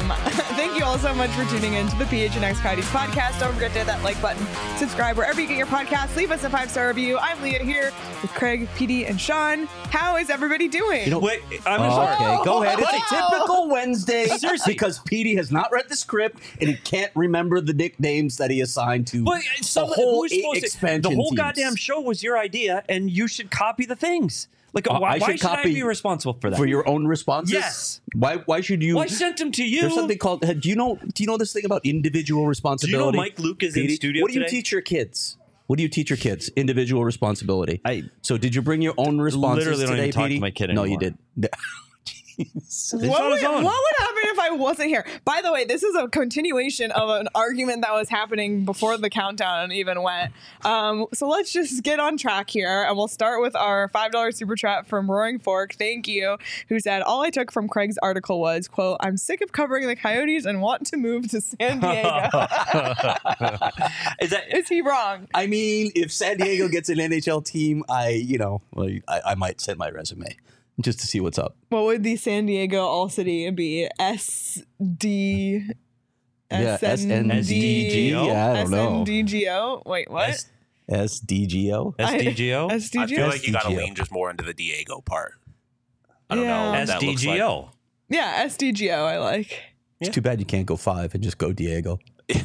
Um, thank you all so much for tuning in to the PHNX Coyotes podcast. Don't forget to hit that like button, subscribe wherever you get your podcasts, leave us a five star review. I'm Leah here with Craig, Petey, and Shawn. How is everybody doing? You know, Wait, I'm Oh, sorry. okay, go ahead. It's a typical Wednesday Seriously. because Petey has not read the script and he can't remember the nicknames that he assigned to But some, the whole who's e- supposed to, expansion the whole teams. goddamn show was your idea, and you should copy the things. Like, Uh, why, I why should should I be responsible for that? for your own responses. Yes. Why? Why should you? well, I sent them to you. There's something called. Do you know? Do you know this thing about individual responsibility? Do you know Mike Luke is in studio What do you today? teach your kids? What do you teach your kids? Individual responsibility. I so did you bring your own responses literally don't today, even talk to my kid No, you did. It's what, would, what would happen if I wasn't here? By the way, this is a continuation of an argument that was happening before the countdown even went. Um, so let's just get on track here, and we'll start with our five dollars super chat from Roaring Fork. Thank you, who said all I took from Craig's article was quote I'm sick of covering the Coyotes and want to move to San Diego. is that is he wrong? I mean, if San Diego gets an NHL team, I, you know, I, I might send my resume just to see what's up. What would the San Diego All City be? S D. Yeah, SND Yeah, I don't know. SNDGO. Wait, what? S- SDGO. SDGO? SDGO. I feel like you got to lean just more into the Diego part. I don't Yeah. know. What like. SDGO. Yeah, SDGO. I like. It's too bad you can't go five and just go Diego.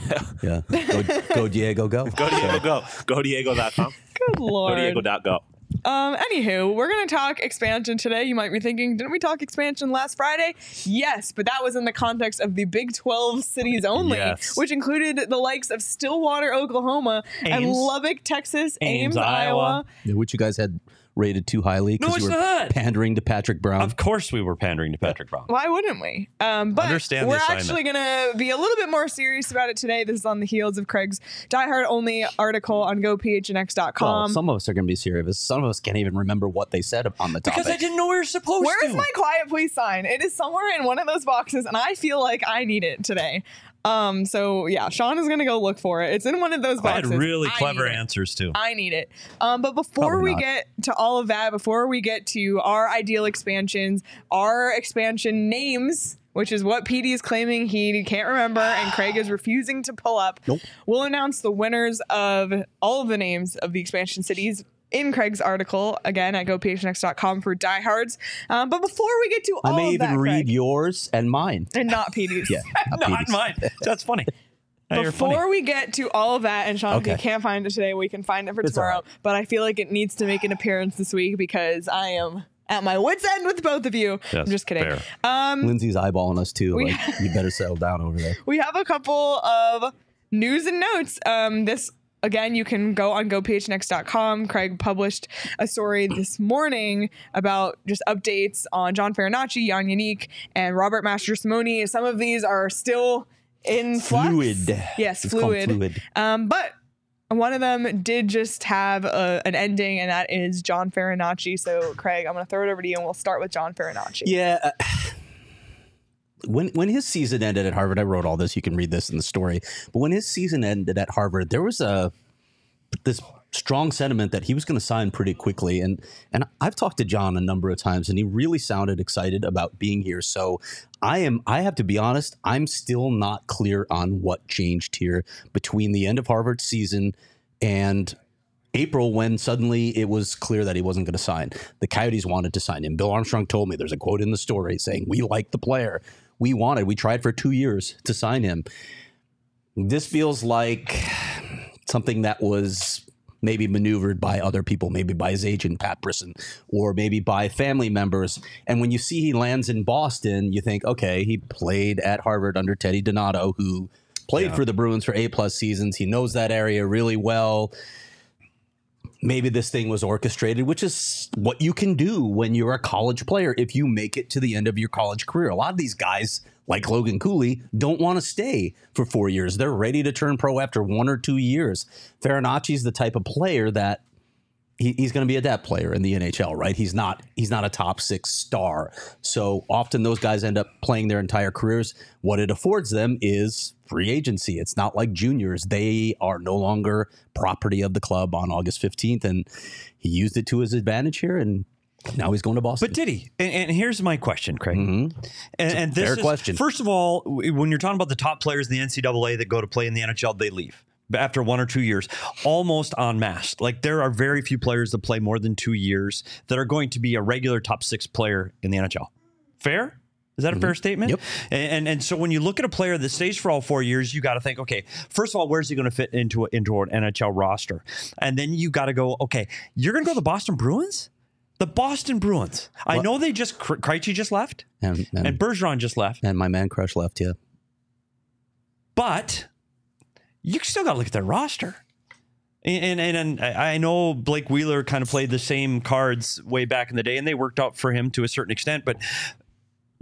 Yeah. Go, go Diego, go. Go Diego, go. Go Diego.com. Good lord. Go lord. Diego.go. Um. Anywho, we're gonna talk expansion today. You might be thinking, didn't we talk expansion last Friday? Yes, but that was in the context of the Big Twelve cities only, Yes. which included the likes of Stillwater, Oklahoma, and Lubbock, Texas, Ames, Ames, Iowa. Iowa. Yeah, Which you guys had rated too highly because it's you were not. pandering to Patrick Brown. Of course we were pandering to Patrick Brown. Why wouldn't we? Um, but Understand the we're actually going to be a little bit more serious about it today. This is on the heels of Craig's Die Hard Only article on GoPHNX.com. well, some of us are going to be serious. Some of us can't even remember what they said on the topic. Because I didn't know we were supposed Where to. is my quiet please sign? It is somewhere in one of those boxes, and I feel like I need it today. Um, so yeah, Shawn is gonna go look for it. It's in one of those boxes. I had really I clever answers too. I need it. Um, but before Probably we not. get to all of that, before we get to our ideal expansions, our expansion names, which is what Petey is claiming he can't remember and Craig is refusing to pull up, Nope. we'll announce the winners of all of the names of the expansion cities in Craig's article again at gophnx.com for diehards. Um, but before we get to all I may of even that, read Craig, yours and mine. and not Petey's. Yeah. not Not Petey's. mine. That's funny. Now. Before we get to all of that, and Shawn, if you can't find it today, we can find it for It's tomorrow. right. But I feel like it needs to make an appearance this week because I am at my wits' end with both of you. Yes, I'm just kidding. fair. Um, Lindsay's eyeballing us too. Like, you better settle down over there. we have a couple of news and notes. Um, this again, you can go on gophnx.com. Craig published a story this morning about just updates on John Farinacci, Jan Jenik, and Robert Mastrosimone. Some of these are still in flux. Fluid. Yes, It's fluid. fluid. Um, but one of them did just have a, an ending, and that is John Farinacci. So, Craig, I'm going to throw it over to you, and we'll start with John Farinacci. Yeah. uh, when when his season ended at Harvard, I wrote all this. You can read this in the story. But when his season ended at Harvard, there was a this strong sentiment that he was going to sign pretty quickly. And and I've talked to John a number of times, and he really sounded excited about being here. So I am. I have to be honest. I'm still not clear on what changed here between the end of Harvard's season and April when suddenly it was clear that he wasn't going to sign. The Coyotes wanted to sign him. Bill Armstrong told me there's a quote in the story saying, We like the player. We wanted, we tried for two years to sign him. This feels like something that was maybe maneuvered by other people, maybe by his agent, Pat Brisson, or maybe by family members. And when you see he lands in Boston, you think, okay, he played at Harvard under Teddy Donato, who played for the Bruins for eight plus seasons. He knows that area really well maybe this thing was orchestrated, which is what you can do when you're a college player if you make it to the end of your college career. A lot of these guys, like Logan Cooley, don't want to stay for four years. They're ready to turn pro after one or two years. Farinacci's the type of player that he, he's going to be a depth player in the NHL, right? He's not he's not a top six star. So often those guys end up playing their entire careers. What it affords them is free agency. It's not like juniors; they are no longer property of the club on August fifteenth, and he used it to his advantage here, and now he's going to Boston. But did he? And, and here's my question, Craig. Mhm. And, and this fair is, question. First of all, when you're talking about the top players in the NCAA that go to play in the NHL, they leave after one or two years, almost en masse. Like there are very few players that play more than two years that are going to be a regular top six player in the NHL. Fair? Is that a fair mm-hmm. statement? Yep. And, and and so when you look at a player that stays for all four years, you got to think, okay, first of all, where's he going to fit into a, into an NHL roster? And then you got to go, okay, you're going to go to the Boston Bruins. The Boston Bruins. I know they just Kre- Krejci just left, and, and, and Bergeron just left, and my man crush left. Yeah, but you still got to look at their roster. And, and and I I know Blake Wheeler kind of played the same cards way back in the day, and they worked out for him to a certain extent. But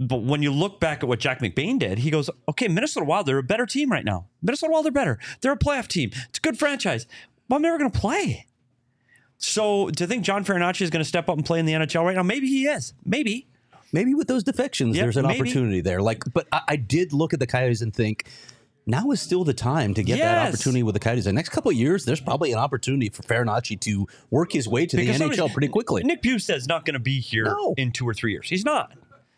but when you look back at what Jack McBain did, he goes, "Okay, Minnesota Wild, they're a better team right now. Minnesota Wild, they're better. They're a playoff team. It's a good franchise. But I'm never going to play." So to think John Farinacci is going to step up and play in the NHL right now, maybe he is. Maybe. maybe with those defections, Yeah, there's an maybe. opportunity there. Like, but I, I did look at the Coyotes and think. Now is still the time to get that opportunity with the Coyotes. The next couple of years, there's probably an opportunity for Farinacci to work his way to Because the NHL pretty quickly. Nick Bjugstad's not going to be here No. in two or three years. He's not.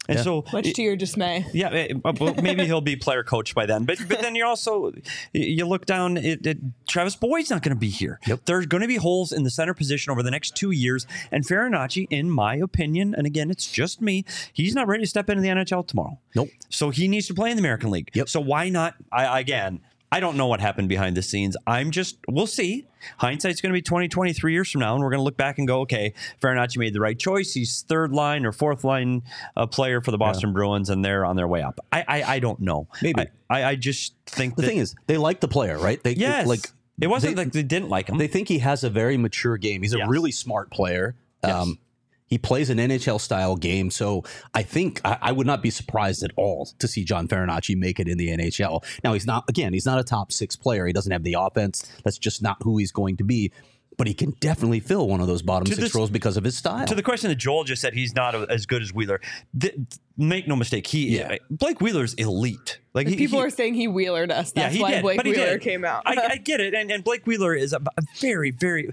And so Much to your dismay. Yeah, eh, but maybe he'll be player coach by then. But but then you're also you look down at, at Travis Boyd's not going to be here. Yep. There's going to be holes in the center position over the next two years. And Farinacci, in my opinion, and again, it's just me, he's not ready to step into the NHL tomorrow. Nope. So he needs to play in the American League. Yep. So why not? I again. I don't know what happened behind the scenes. I'm just, we'll see. Hindsight's going to be 20, 23 years from now, and we're going to look back and go, okay, Farinacci made the right choice. He's third line or fourth line uh, player for the Boston Bruins, and they're on their way up. I, I, I don't know. Maybe. I, I, I just think The that, thing is, they like the player, right? They yes, like it wasn't they- like they didn't like him. They think he has a very mature game. He's a Yes. really smart player. Um, he plays an NHL style game. So I think I, I would not be surprised at all to see John Farinacci make it in the NHL. Now, he's not, again, he's not a top six player. He doesn't have the offense. That's just not who he's going to be. But he can definitely fill one of those bottom six this- roles because of his style. to the question that Joel just said, he's not a, as good as Wheeler. Th- make no mistake, he Yeah. Blake Wheeler's elite. Like he, People he- are saying he wheelered us. That's yeah, he why did, Blake but he Wheeler did. came out. I, I get it, and, and Blake Wheeler is a, a very, very.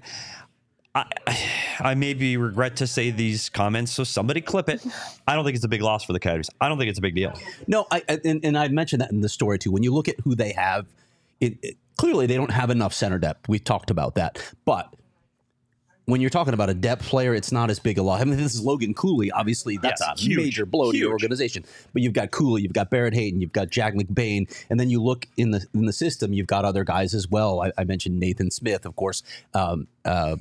I, I maybe regret to say these comments, so somebody clip it. I don't think it's a big loss for the Coyotes. I don't think it's a big deal. No, I and, and I mentioned that in the story too. When you look at who they have, it, it- clearly they don't have enough center depth. We've talked about that, but when you're talking about a depth player, it's not as big a loss. I mean, this is Logan Cooley. Obviously, that's Yes, a huge, major blow to your organization. But you've got Cooley, you've got Barrett Hayton, you've got Jack McBain, and then you look in the in the system. You've got other guys as well. I, I mentioned Nathan Smith, of course. Um, uh,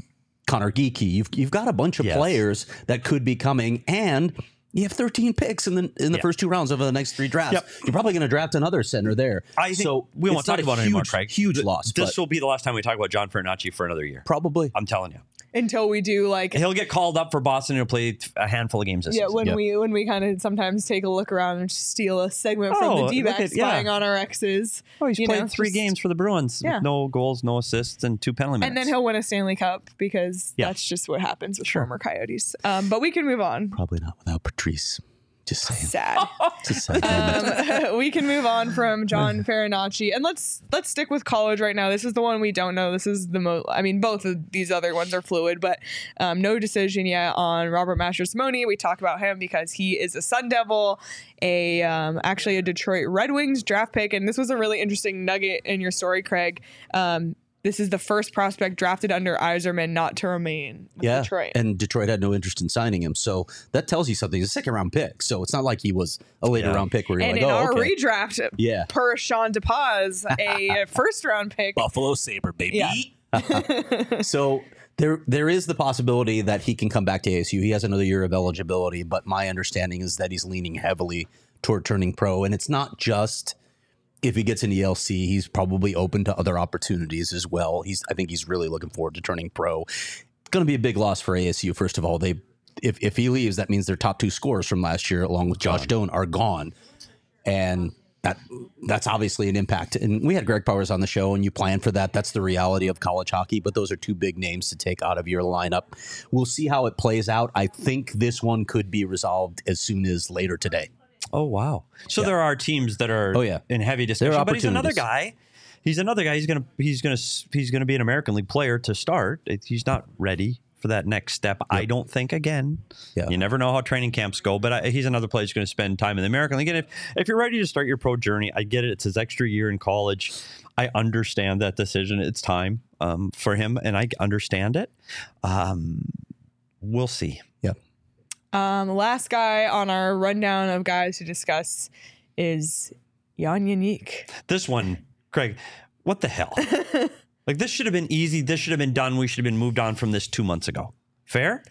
Conor Geekie. You've you've got a bunch of Yes. players that could be coming, and you have 13 picks in the in the Yeah. first two rounds over the next three drafts. Yep. You're probably going to draft another center there. I think so we won't talk about it huge, anymore, Craig. Huge Th- loss. This will be the last time we talk about John Farinacci for another year. probably. I'm telling you, Until we do like he'll get called up for Boston. He'll play a handful of games this yeah, season. when Yep. we when we kind of sometimes take a look around and steal a segment from Oh, the D-backs at- yeah. spying on our exes. Oh, he's you played know, three just- games for the Bruins. Yeah. with No goals, no assists, and two penalty minutes. And then he'll win a Stanley Cup because Yeah. that's just what happens with former Coyotes. Um, but we can move on. Probably not without Patrice. Just saying. Sad. Just saying. um, we can move on from John Farinacci and let's let's stick with college right now. This is the one we don't know. This is the most. I mean, both of these other ones are fluid, but um, no decision yet on Robert Mastrosimone. We talk about him because he is a Sun Devil, a um, actually a Detroit Red Wings draft pick, and this was a really interesting nugget in your story, Craig. Um, this is the first prospect drafted under Yzerman not to remain with yeah. Detroit. And Detroit had no interest in signing him. So that tells you something. He's a second round pick. So it's not like he was a later Yeah. round pick where you're and like, in oh, our okay. redraft, Yeah. per Shawn DePaz, a first round pick. Buffalo Saber, baby. Yeah. so there there is the possibility that he can come back to ASU. He has another year of eligibility, but my understanding is that he's leaning heavily toward turning pro. And it's not just if he gets an ELC, he's probably open to other opportunities as well. He's I think he's really looking forward to turning pro. It's going to be a big loss for ASU. First of all, they if if he leaves, that means their top two scorers from last year, along with Josh Doan, are gone, and that that's obviously an impact. And we had Greg Powers on the show, and you plan for that. That's the reality of college hockey. But those are two big names to take out of your lineup. We'll see how it plays out. I think this one could be resolved as soon as later today. Oh wow! So there are teams that are Oh, yeah. in heavy discussion, but he's another guy. He's another guy. He's gonna he's gonna he's gonna be an American League player to start. He's not ready for that next step. I don't think. Again, Yeah. you never know how training camps go, but I, he's another player who's going to spend time in the American League. And if if you're ready to start your pro journey, I get it. It's his extra year in college. I understand that decision. It's time um, for him, and I understand it. Um, we'll see. Yeah. Um, last guy on our rundown of guys to discuss is Jan Jenik. This one, Craig, what the hell? like this should have been easy. This should have been done. We should have been moved on from this two months ago. Fair?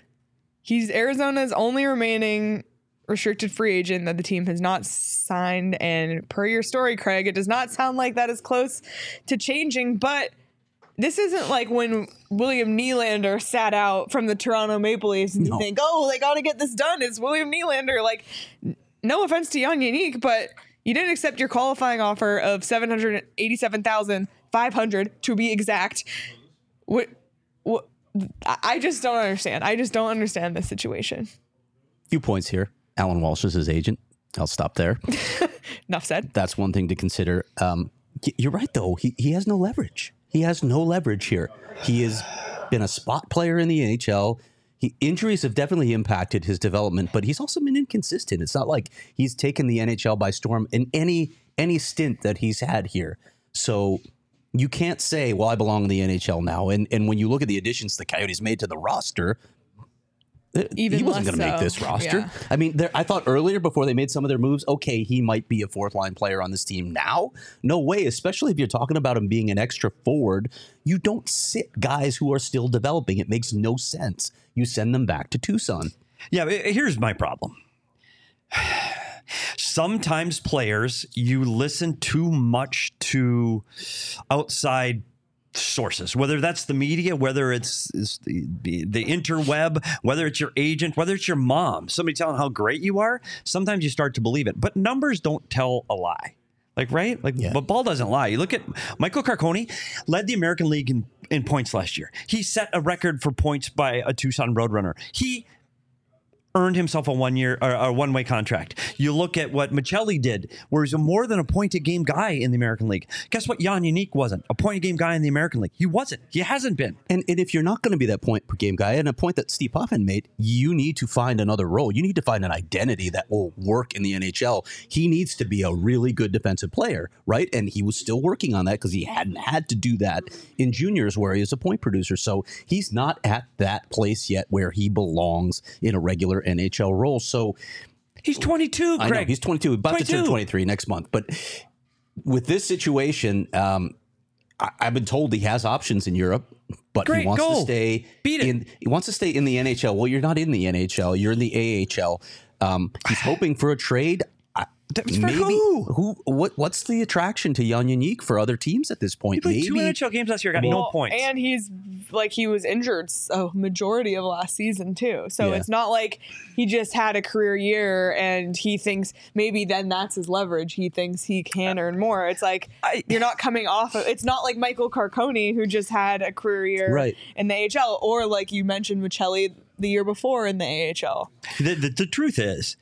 He's Arizona's only remaining restricted free agent that the team has not signed. And per your story, Craig, it does not sound like that is close to changing. But this isn't like when William Nylander sat out from the Toronto Maple Leafs and you think, oh, they got to get this done. It's William Nylander. Like, no offense to Jan Jenik, but you didn't accept your qualifying offer of 787500 to be exact. What, what, I I just don't understand. I just don't understand this situation. Few points here. Allan Walsh is his agent. I'll stop there. Enough said. That's one thing to consider. Um, you're right, though. He, he has no leverage. He has no leverage here. He has been a spot player in the NHL. He, injuries have definitely impacted his development, but he's also been inconsistent. It's not like he's taken the NHL by storm in any any stint that he's had here. So you can't say, "Well, I belong in the NHL now." And and when you look at the additions the Coyotes made to the roster, Even he wasn't going to make this roster. Yeah. I mean, there, I thought earlier before they made some of their moves, okay, he might be a fourth line player on this team. Now, no way. Especially if you're talking about him being an extra forward, you don't sit guys who are still developing. It makes no sense. You send them back to Tucson. Yeah, uh, here's my problem. Sometimes players, you listen too much to outside sources, whether that's the media, whether it's, it's the, the, the interweb, whether it's your agent, whether it's your mom, somebody telling how great you are. Sometimes you start to believe it, but numbers don't tell a lie. Like, right? Like, Yeah. but ball doesn't lie. You look at Michael Carcone led the American League in, in points last year. He set a record for points by a Tucson Roadrunner. He earned himself a one year or one way contract. You look at what Maccelli did, where he's a more than a point a game guy in the American League. Guess what? Jan Jenik wasn't a point a game guy in the American League. He wasn't. He hasn't been. And, and if you're not going to be that point per game guy, and a point that Steve Hoffman made, you need to find another role. You need to find an identity that will work in the NHL. He needs to be a really good defensive player, right? And he was still working on that because he hadn't had to do that in juniors where he is a point producer. So he's not at that place yet where he belongs in a regular NHL role. So He's 22, I Craig. know he's 22, about to turn 23 next month. But with this situation, um, I, I've been told he has options in Europe, but Great, he wants to stay Beat it. in. He wants to stay in the NHL. Well, you're not in the NHL. You're in the AHL. Um, he's hoping for a trade. I- For who? What? What's the attraction to Jan Jenik for other teams at this point? He played two NHL games last year, got no points. And he's like he was injured a majority of last season too. So Yeah. it's not like he just had a career year and he thinks maybe then that's his leverage. He thinks he can earn more. It's like I- you're not coming off of it's not like Michael Carcone who just had a career year Right. in the AHL or like you mentioned Maccelli the year before in the AHL. the, the, the truth is,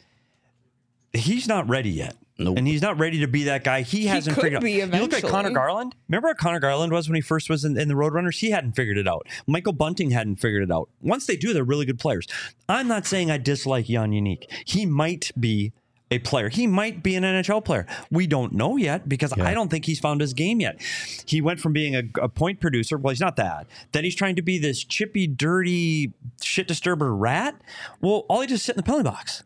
he's not ready yet. Nope. And he's not ready to be that guy. He hasn't could figured be out. You look at Connor eventually. Garland. Remember how Conor Garland was when he first was in, in the Roadrunners? He hadn't figured it out. Michael Bunting hadn't figured it out. Once they do, they're really good players. I'm not saying I dislike Jan Jenik. He might be a player. He might be an NHL player. We don't know yet because I don't think he's found his game yet. He went from being a, a point producer. Well, he's not that. Then he's trying to be this chippy, dirty, shit disturber rat. Well, all he does is sit in the penalty box.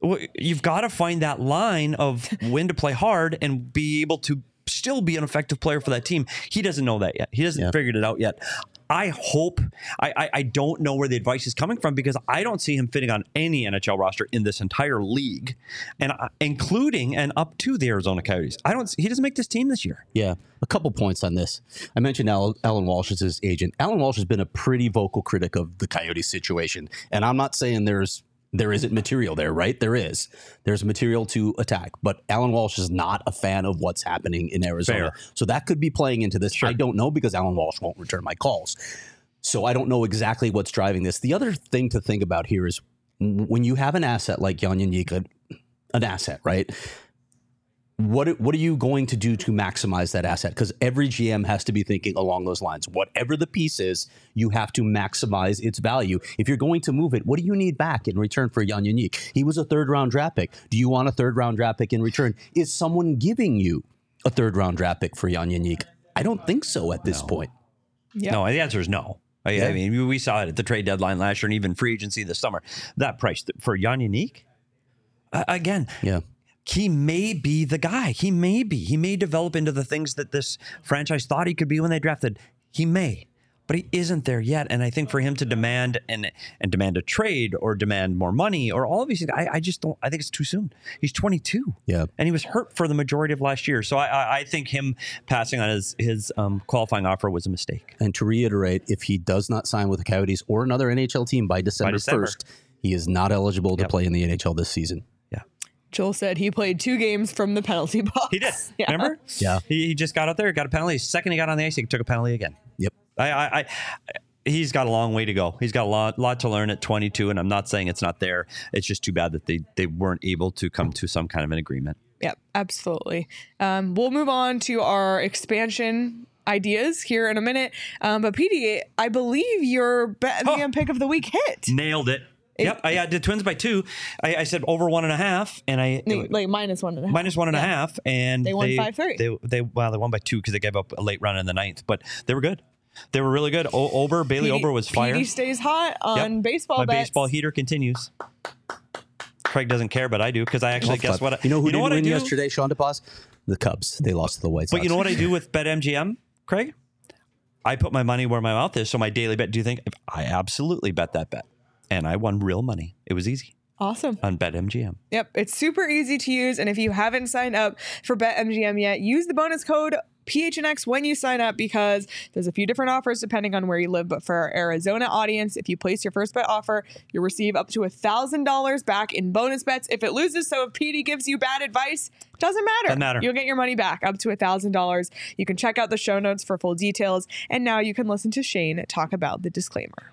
Well, you've got to find that line of when to play hard and be able to still be an effective player for that team. He doesn't know that yet. He hasn't Yeah. figured it out yet. I hope I, I I don't know where the advice is coming from because I don't see him fitting on any NHL roster in this entire league, and I- including and up to the Arizona Coyotes. I don't. He doesn't make this team this year. Yeah, a couple points on this. I mentioned Al- Allan Walsh as his agent. Allan Walsh has been a pretty vocal critic of the Coyotes situation, and I'm not saying there's there isn't material there, right? There is. There's material to attack, but Allan Walsh is not a fan of what's happening in Arizona, Fair. so that could be playing into this. I don't know because Allan Walsh won't return my calls, so I don't know exactly what's driving this. The other thing to think about here is when you have an asset like Jan Jenik, an asset, right? What what are you going to do to maximize that asset? Because every GM has to be thinking along those lines. Whatever the piece is, you have to maximize its value. If you're going to move it, what do you need back in return for Jan Jenik? He was a third round draft pick. Do you want a third round draft pick in return? Is someone giving you a third round draft pick for Jan Jenik? I don't think so at this point. Yeah. No, the answer is no. I, I mean, we saw it at the trade deadline last year and even free agency this summer. That price for Jan Jenik, uh, again, Yeah. He may be the guy. He may be. He may develop into the things that this franchise thought he could be when they drafted. He may, but he isn't there yet. And I think for him to demand and and demand a trade or demand more money or all of these things, I, I just don't. I think it's too soon. He's 22. Yeah. and he was hurt for the majority of last year. So I, I, I think him passing on his his um, qualifying offer was a mistake. And to reiterate, if he does not sign with the Coyotes or another NHL team by December. 1st, he is not eligible to Yep. play in the NHL this season. Yeah. Joel said he played two games from the penalty box. He did. Yeah. Remember? Yeah. He, he just got out there, got a penalty. Second he got on the ice, he took a penalty again. Yep. I, I, I he's got a long way to go. He's got a lot, lot to learn at 22, and I'm not saying it's not there. It's just too bad that they they weren't able to come to some kind of an agreement. Yep, absolutely. Um, we'll move on to our expansion ideas here in a minute. Um, but Petey, I believe your bet Oh. pick of the week hit. Nailed it. Yep, I uh, did Twins by two. I, I said over one and a half, and I Like minus one and a half. minus one and a half, and They won 5-3. They they well they won by two because they gave up a late run in the ninth, but they were good. They were really good. O- Ober Bailey PD Ober was fire. Petey stays hot on Yep. baseball My bets. baseball heater continues. Craig doesn't care, but I do because I actually Love guess Cubs. what I, you know who you know didn't what I win do. yesterday, Shawn DePaz? The Cubs. They lost to the White Sox. But you know what I do with BetMGM, Craig? I put my money where my mouth is. So my daily bet. Do you think I absolutely bet that bet, and I won real money? It was easy Awesome. on BetMGM. Yep, it's super easy to use. And if you haven't signed up for BetMGM yet, use the bonus code PHNX when you sign up because there's a few different offers depending on where you live. But for our Arizona audience, if you place your first bet offer, you'll receive up to $1,000 back in bonus bets if it loses. So if Petey gives you bad advice, doesn't matter. Doesn't matter. You'll get your money back up to $1,000. You can check out the show notes for full details. And now you can listen to Shane talk about the disclaimer.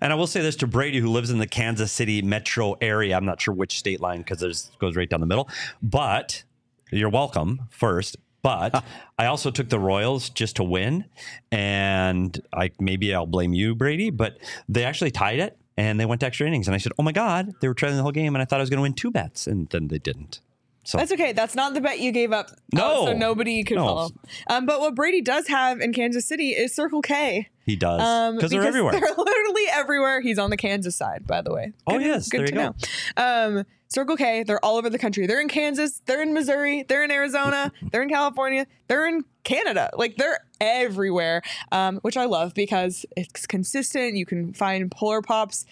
And I will say this to Brady, who lives in the Kansas City metro area. I'm not sure which state line because it goes right down the middle. But you're welcome first. But I also took the Royals just to win, and I maybe I'll blame you, Brady. But they actually tied it, and they went to extra innings. And I said, "Oh my God, they were trailing the whole game," and I thought I was going to win two bets, and then they didn't. So That's okay. That's not the bet you gave up. No. Uh, so nobody could No. follow. Um, but what Brady does have in Kansas City is Circle K. he does Um, because they're everywhere. They're literally everywhere. He's on the Kansas side, by the way. Oh, Good- yes. good There to know. Um, Circle K. They're all over the country. They're in Kansas. They're in Missouri. They're in Arizona. they're in California. They're in Canada. Like they're everywhere, um, which I love because it's consistent. You can find Polar Pops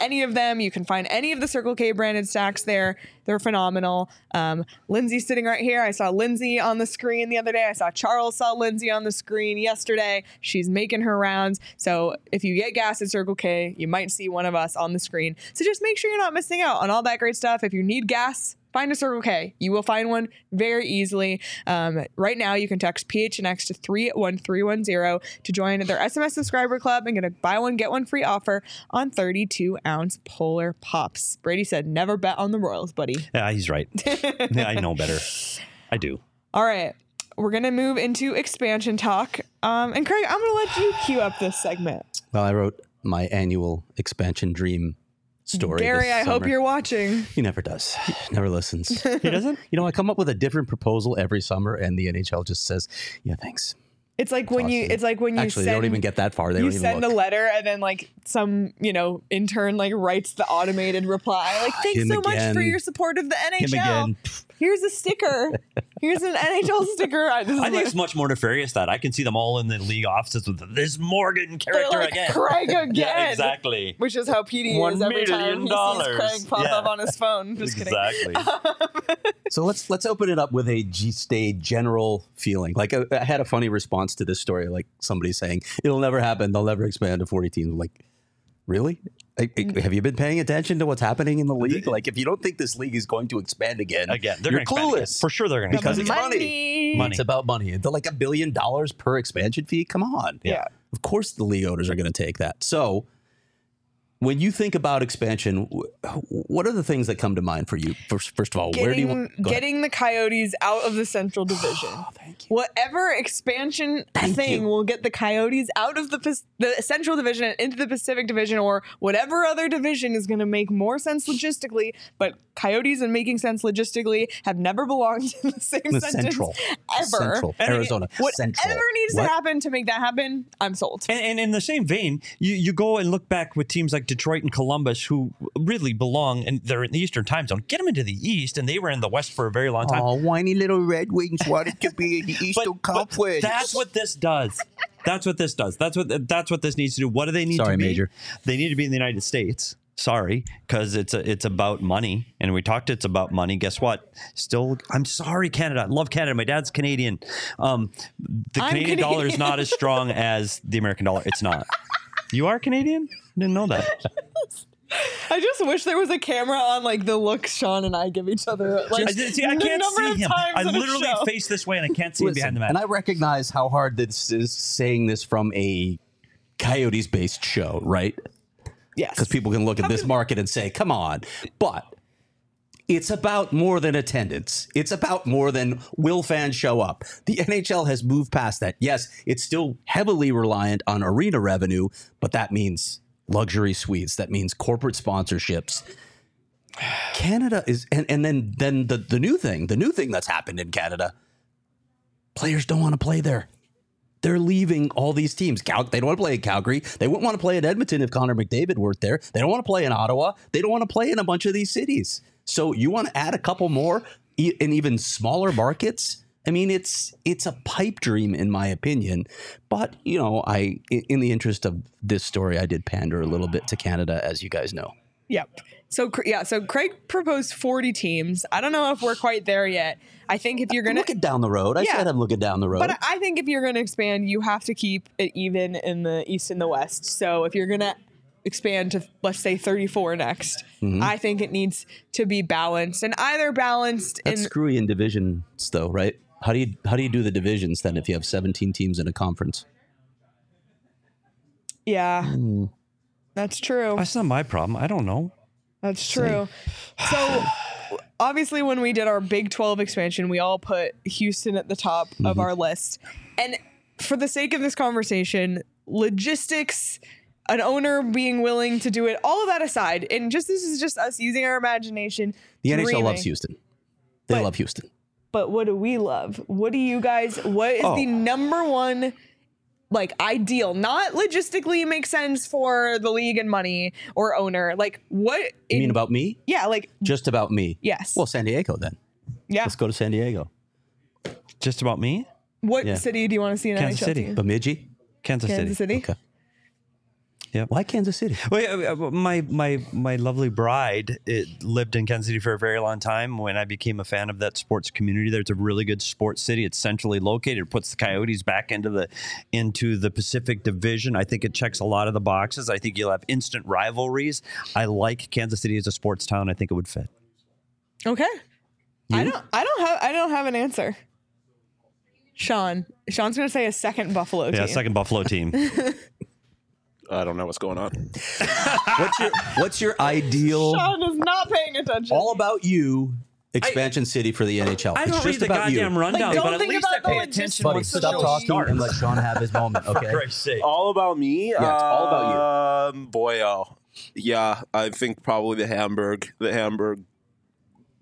any of them. You can find any of the Circle K branded stacks there. They're phenomenal. Um, Lindsay's sitting right here. I saw Lindsay on the screen the other day. I saw Charles saw Lindsay on the screen yesterday. She's making her rounds. So if you get gas at Circle K, you might see one of us on the screen. So just make sure you're not missing out on all that great stuff. If you need gas, find a Circle K. You will find one very easily. Um, right now, you can text PHNX to 31310 to join their SMS subscriber club and get a buy one, get one free offer on 32 ounce polar pops. Brady said, never bet on the Royals, buddy. Yeah, he's right. yeah, I know better. I do. All right. We're going to move into expansion talk. Um, and Craig, I'm going to let you cue up this segment. Well, I wrote my annual expansion dream story. Gary, I hope you're watching. He never does. Never listens. He doesn't? You know, I come up with a different proposal every summer, and the NHL just says, "Yeah, thanks." It's like when you, it's like when you Actually, send, they don't even get that far. They you don't even send look. a letter and then like some you know intern like writes the automated reply like thanks Him so much for your support of the Him NHL. Again. Here's a sticker. Here's an NHL sticker. I, this I think like, it's much more nefarious that I can see them all in the league offices with this Morgan character like again. Craig again. Yeah, exactly. Which is how Petey One is every time million he dollars. sees Craig pop Yeah. up on his phone. Just kidding. Exactly. Um, so let's let's open it up with a G stay general feeling. Like I, I had a funny response to this story, like somebody saying it'll never happen. They'll never expand to forty teams. Like, really? I- I- mm. have you been paying attention to what's happening in the league? Like, if you don't think this league is going to expand again, Again, they're you're gonna expand again. clueless. For sure, they're going to Because it's again. money. Money. It's about money. They're like a billion dollars per expansion fee. Come on. Yeah. Of course, the league owners are going to take that. So, when you think about expansion, what are the things that come to mind for you? First, first of all, where do you Getting, want? go ahead. getting the Coyotes out of the Central Division. Whatever expansion thing you. will get the Coyotes out of the the Central Division and into the Pacific Division, or whatever other division is going to make more sense logistically. But Coyotes and making sense logistically have never belonged in the same The sentence Central, ever. Central, And it- Arizona, Whatever Central. needs What? to happen to make that happen, I'm sold. And, and in the same vein, you, you go and look back with teams like Detroit and Columbus, who really belong, and they're in the Eastern time zone. Get them into the East, and they were in the West for a very long time. Oh, whiny little Red Wings wanted to be in the Eastern But- but Conference. that's what this does. That's what this does. That's what that's what this needs to do. What do they need Sorry, to be? Major. They need to be in the United States. Sorry, because it's a, it's about money, and we talked. It's about money. Guess what? Still, I'm sorry, Canada. I love Canada. My dad's Canadian. Um, the I'm Canadian dollar is not as strong as the American dollar. It's not. You are Canadian? Didn't know that. I just wish there was a camera on like the look Shawn and I give each other. Like, I, see, I can't see him. I literally face this way, and I can't see him behind the mask. and I recognize how hard this is saying this from a Coyotes based show, right? Yes. Because people can look at this market and say, come on. But it's about more than attendance. It's about more than will fans show up. The NHL has moved past that. Yes, it's still heavily reliant on arena revenue, but that means luxury suites. That means corporate sponsorships. Canada is and, and then then the, the new thing, the new thing that's happened in Canada, players don't want to play there. They're leaving all these teams. Cal- they don't want to play in Calgary. They wouldn't want to play in Edmonton if Connor McDavid weren't there. They don't want to play in Ottawa. They don't want to play in a bunch of these cities. So you want to add a couple more in even smaller markets? I mean, it's it's a pipe dream in my opinion. But you know, I in the interest of this story, I did pander a little bit to Canada, as you guys know. Yep. So yeah, so Craig proposed 40 teams. I don't know if we're quite there yet. I think if you're gonna, looking down the road. I Yeah. said I'm looking down the road. but I think if you're gonna expand, you have to keep it even in the East and the West. So if you're gonna expand to let's say 34 next, Mm-hmm. I think it needs to be balanced and either balanced That's in screwy in divisions, though, right? How do you how do you do the divisions then if you have 17 teams in a conference? yeah. Hmm. That's true. That's not my problem. I don't know. That's true. So obviously when we did our Big 12 expansion, we all put Houston at the top Mm-hmm. of our list. And for the sake of this conversation, logistics, an owner being willing to do it, all of that aside, and just this is just us using our imagination. The NHL loves Houston. They But- love Houston. But what do we love? What do you guys what is Oh. the number one like ideal, not logistically makes sense for the league and money or owner. Like what You mean about me? Yeah, like Just about me? yes. Well, San Diego then. yeah. Let's go to San Diego. Just about me? What Yeah. city do you want to see in Kansas NHL City. team? Bemidji? Kansas, City. Kansas City. City. Okay. Yep. Why Kansas City? Well, yeah, my my my lovely bride it lived in Kansas City for a very long time. When I became a fan of that sports community, there, it's a really good sports city. It's centrally located. It puts the Coyotes back into the into the Pacific Division. I think it checks a lot of the boxes. I think you'll have instant rivalries. I like Kansas City as a sports town. I think it would fit. Okay. I don't. I don't have. I don't have an answer. Shawn. Shawn's gonna say a second Buffalo team. Yeah, second Buffalo team. I don't know what's going on. What's your What's your ideal? Shawn is not paying attention. All about you. Expansion city for the NHL. I it's don't just read the about goddamn you. rundown, Like, don't but at think least I about pay the attention logistics. Buddy, once the stop show talking starts. and let Shawn have his moment. Okay. Christ's sake. All about me. Yeah, it's all about you. Um, boy, oh, yeah. I think probably the Hamburg, the Hamburg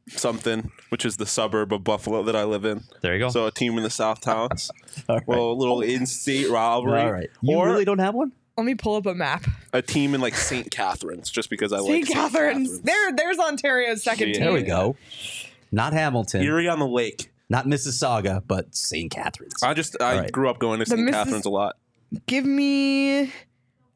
something, which is the suburb of Buffalo that I live in. There you go. So a team in the South Towns. All right. Well, a little in-state rivalry. All right. You or really don't have one? Let me pull up a map. a team in like St. Catharines, just because I St. like St. Catharines. There, there's Ontario's second Yeah. team. There we go. Not Hamilton, Erie on the Lake. not Mississauga, but St. Catharines. I just I All right. grew up going to The St. Missis- Catharines a lot. Give me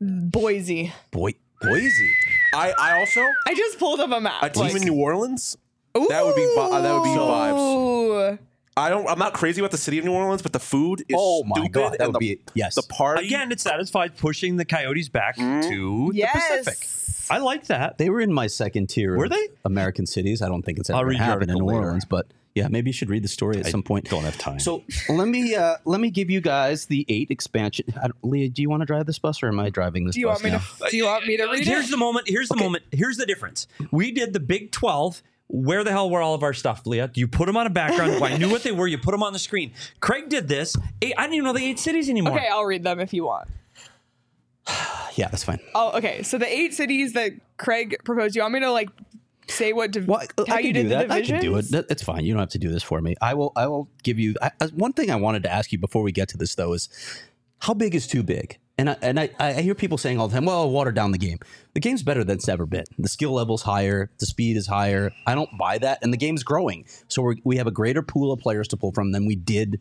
Boise. Boy, Boise. I, I also I just pulled up a map. a team like- in New Orleans. That would be vi- that would be vibes. Ooh. I don't. I'm not crazy about the city of New Orleans, but the food is Oh my stupid. god, that and would the, be yes. the party Again, it satisfies pushing the Coyotes back to Yes. the Pacific. I like that. They were in my second tier. Were of they? American cities? I don't think it's I'll ever read your happened in New later. Orleans, but yeah, maybe you should read the story at some point. don't have time. So let me uh, let me give you guys the eight expansion. I Leah, do you want to drive this bus or am I driving this Do you bus want me now? to? Do you want me to read Here's it? the moment. Here's the moment. Here's the difference. We did the Big 12. Where the hell were all of our stuff, Leah? You put them on a background. I knew what they were. You put them on the screen. Craig did this. I didn't even know the eight cities anymore. Okay, I'll read them if you want. Yeah, that's fine. Oh, okay. So the eight cities that Craig proposed. You want me to like say what? Div- Well, I, how I you did do the that. I can do it. That, it's fine. You don't have to do this for me. I will. I will give you. I- one thing I wanted to ask you before we get to this though is, how big is too big? And I, and I, I hear people saying all the time, "Well, water down the game." The game's better than it's ever been. The skill level's higher. The speed is higher. I don't buy that, and the game's growing. So we're, we have a greater pool of players to pull from than we did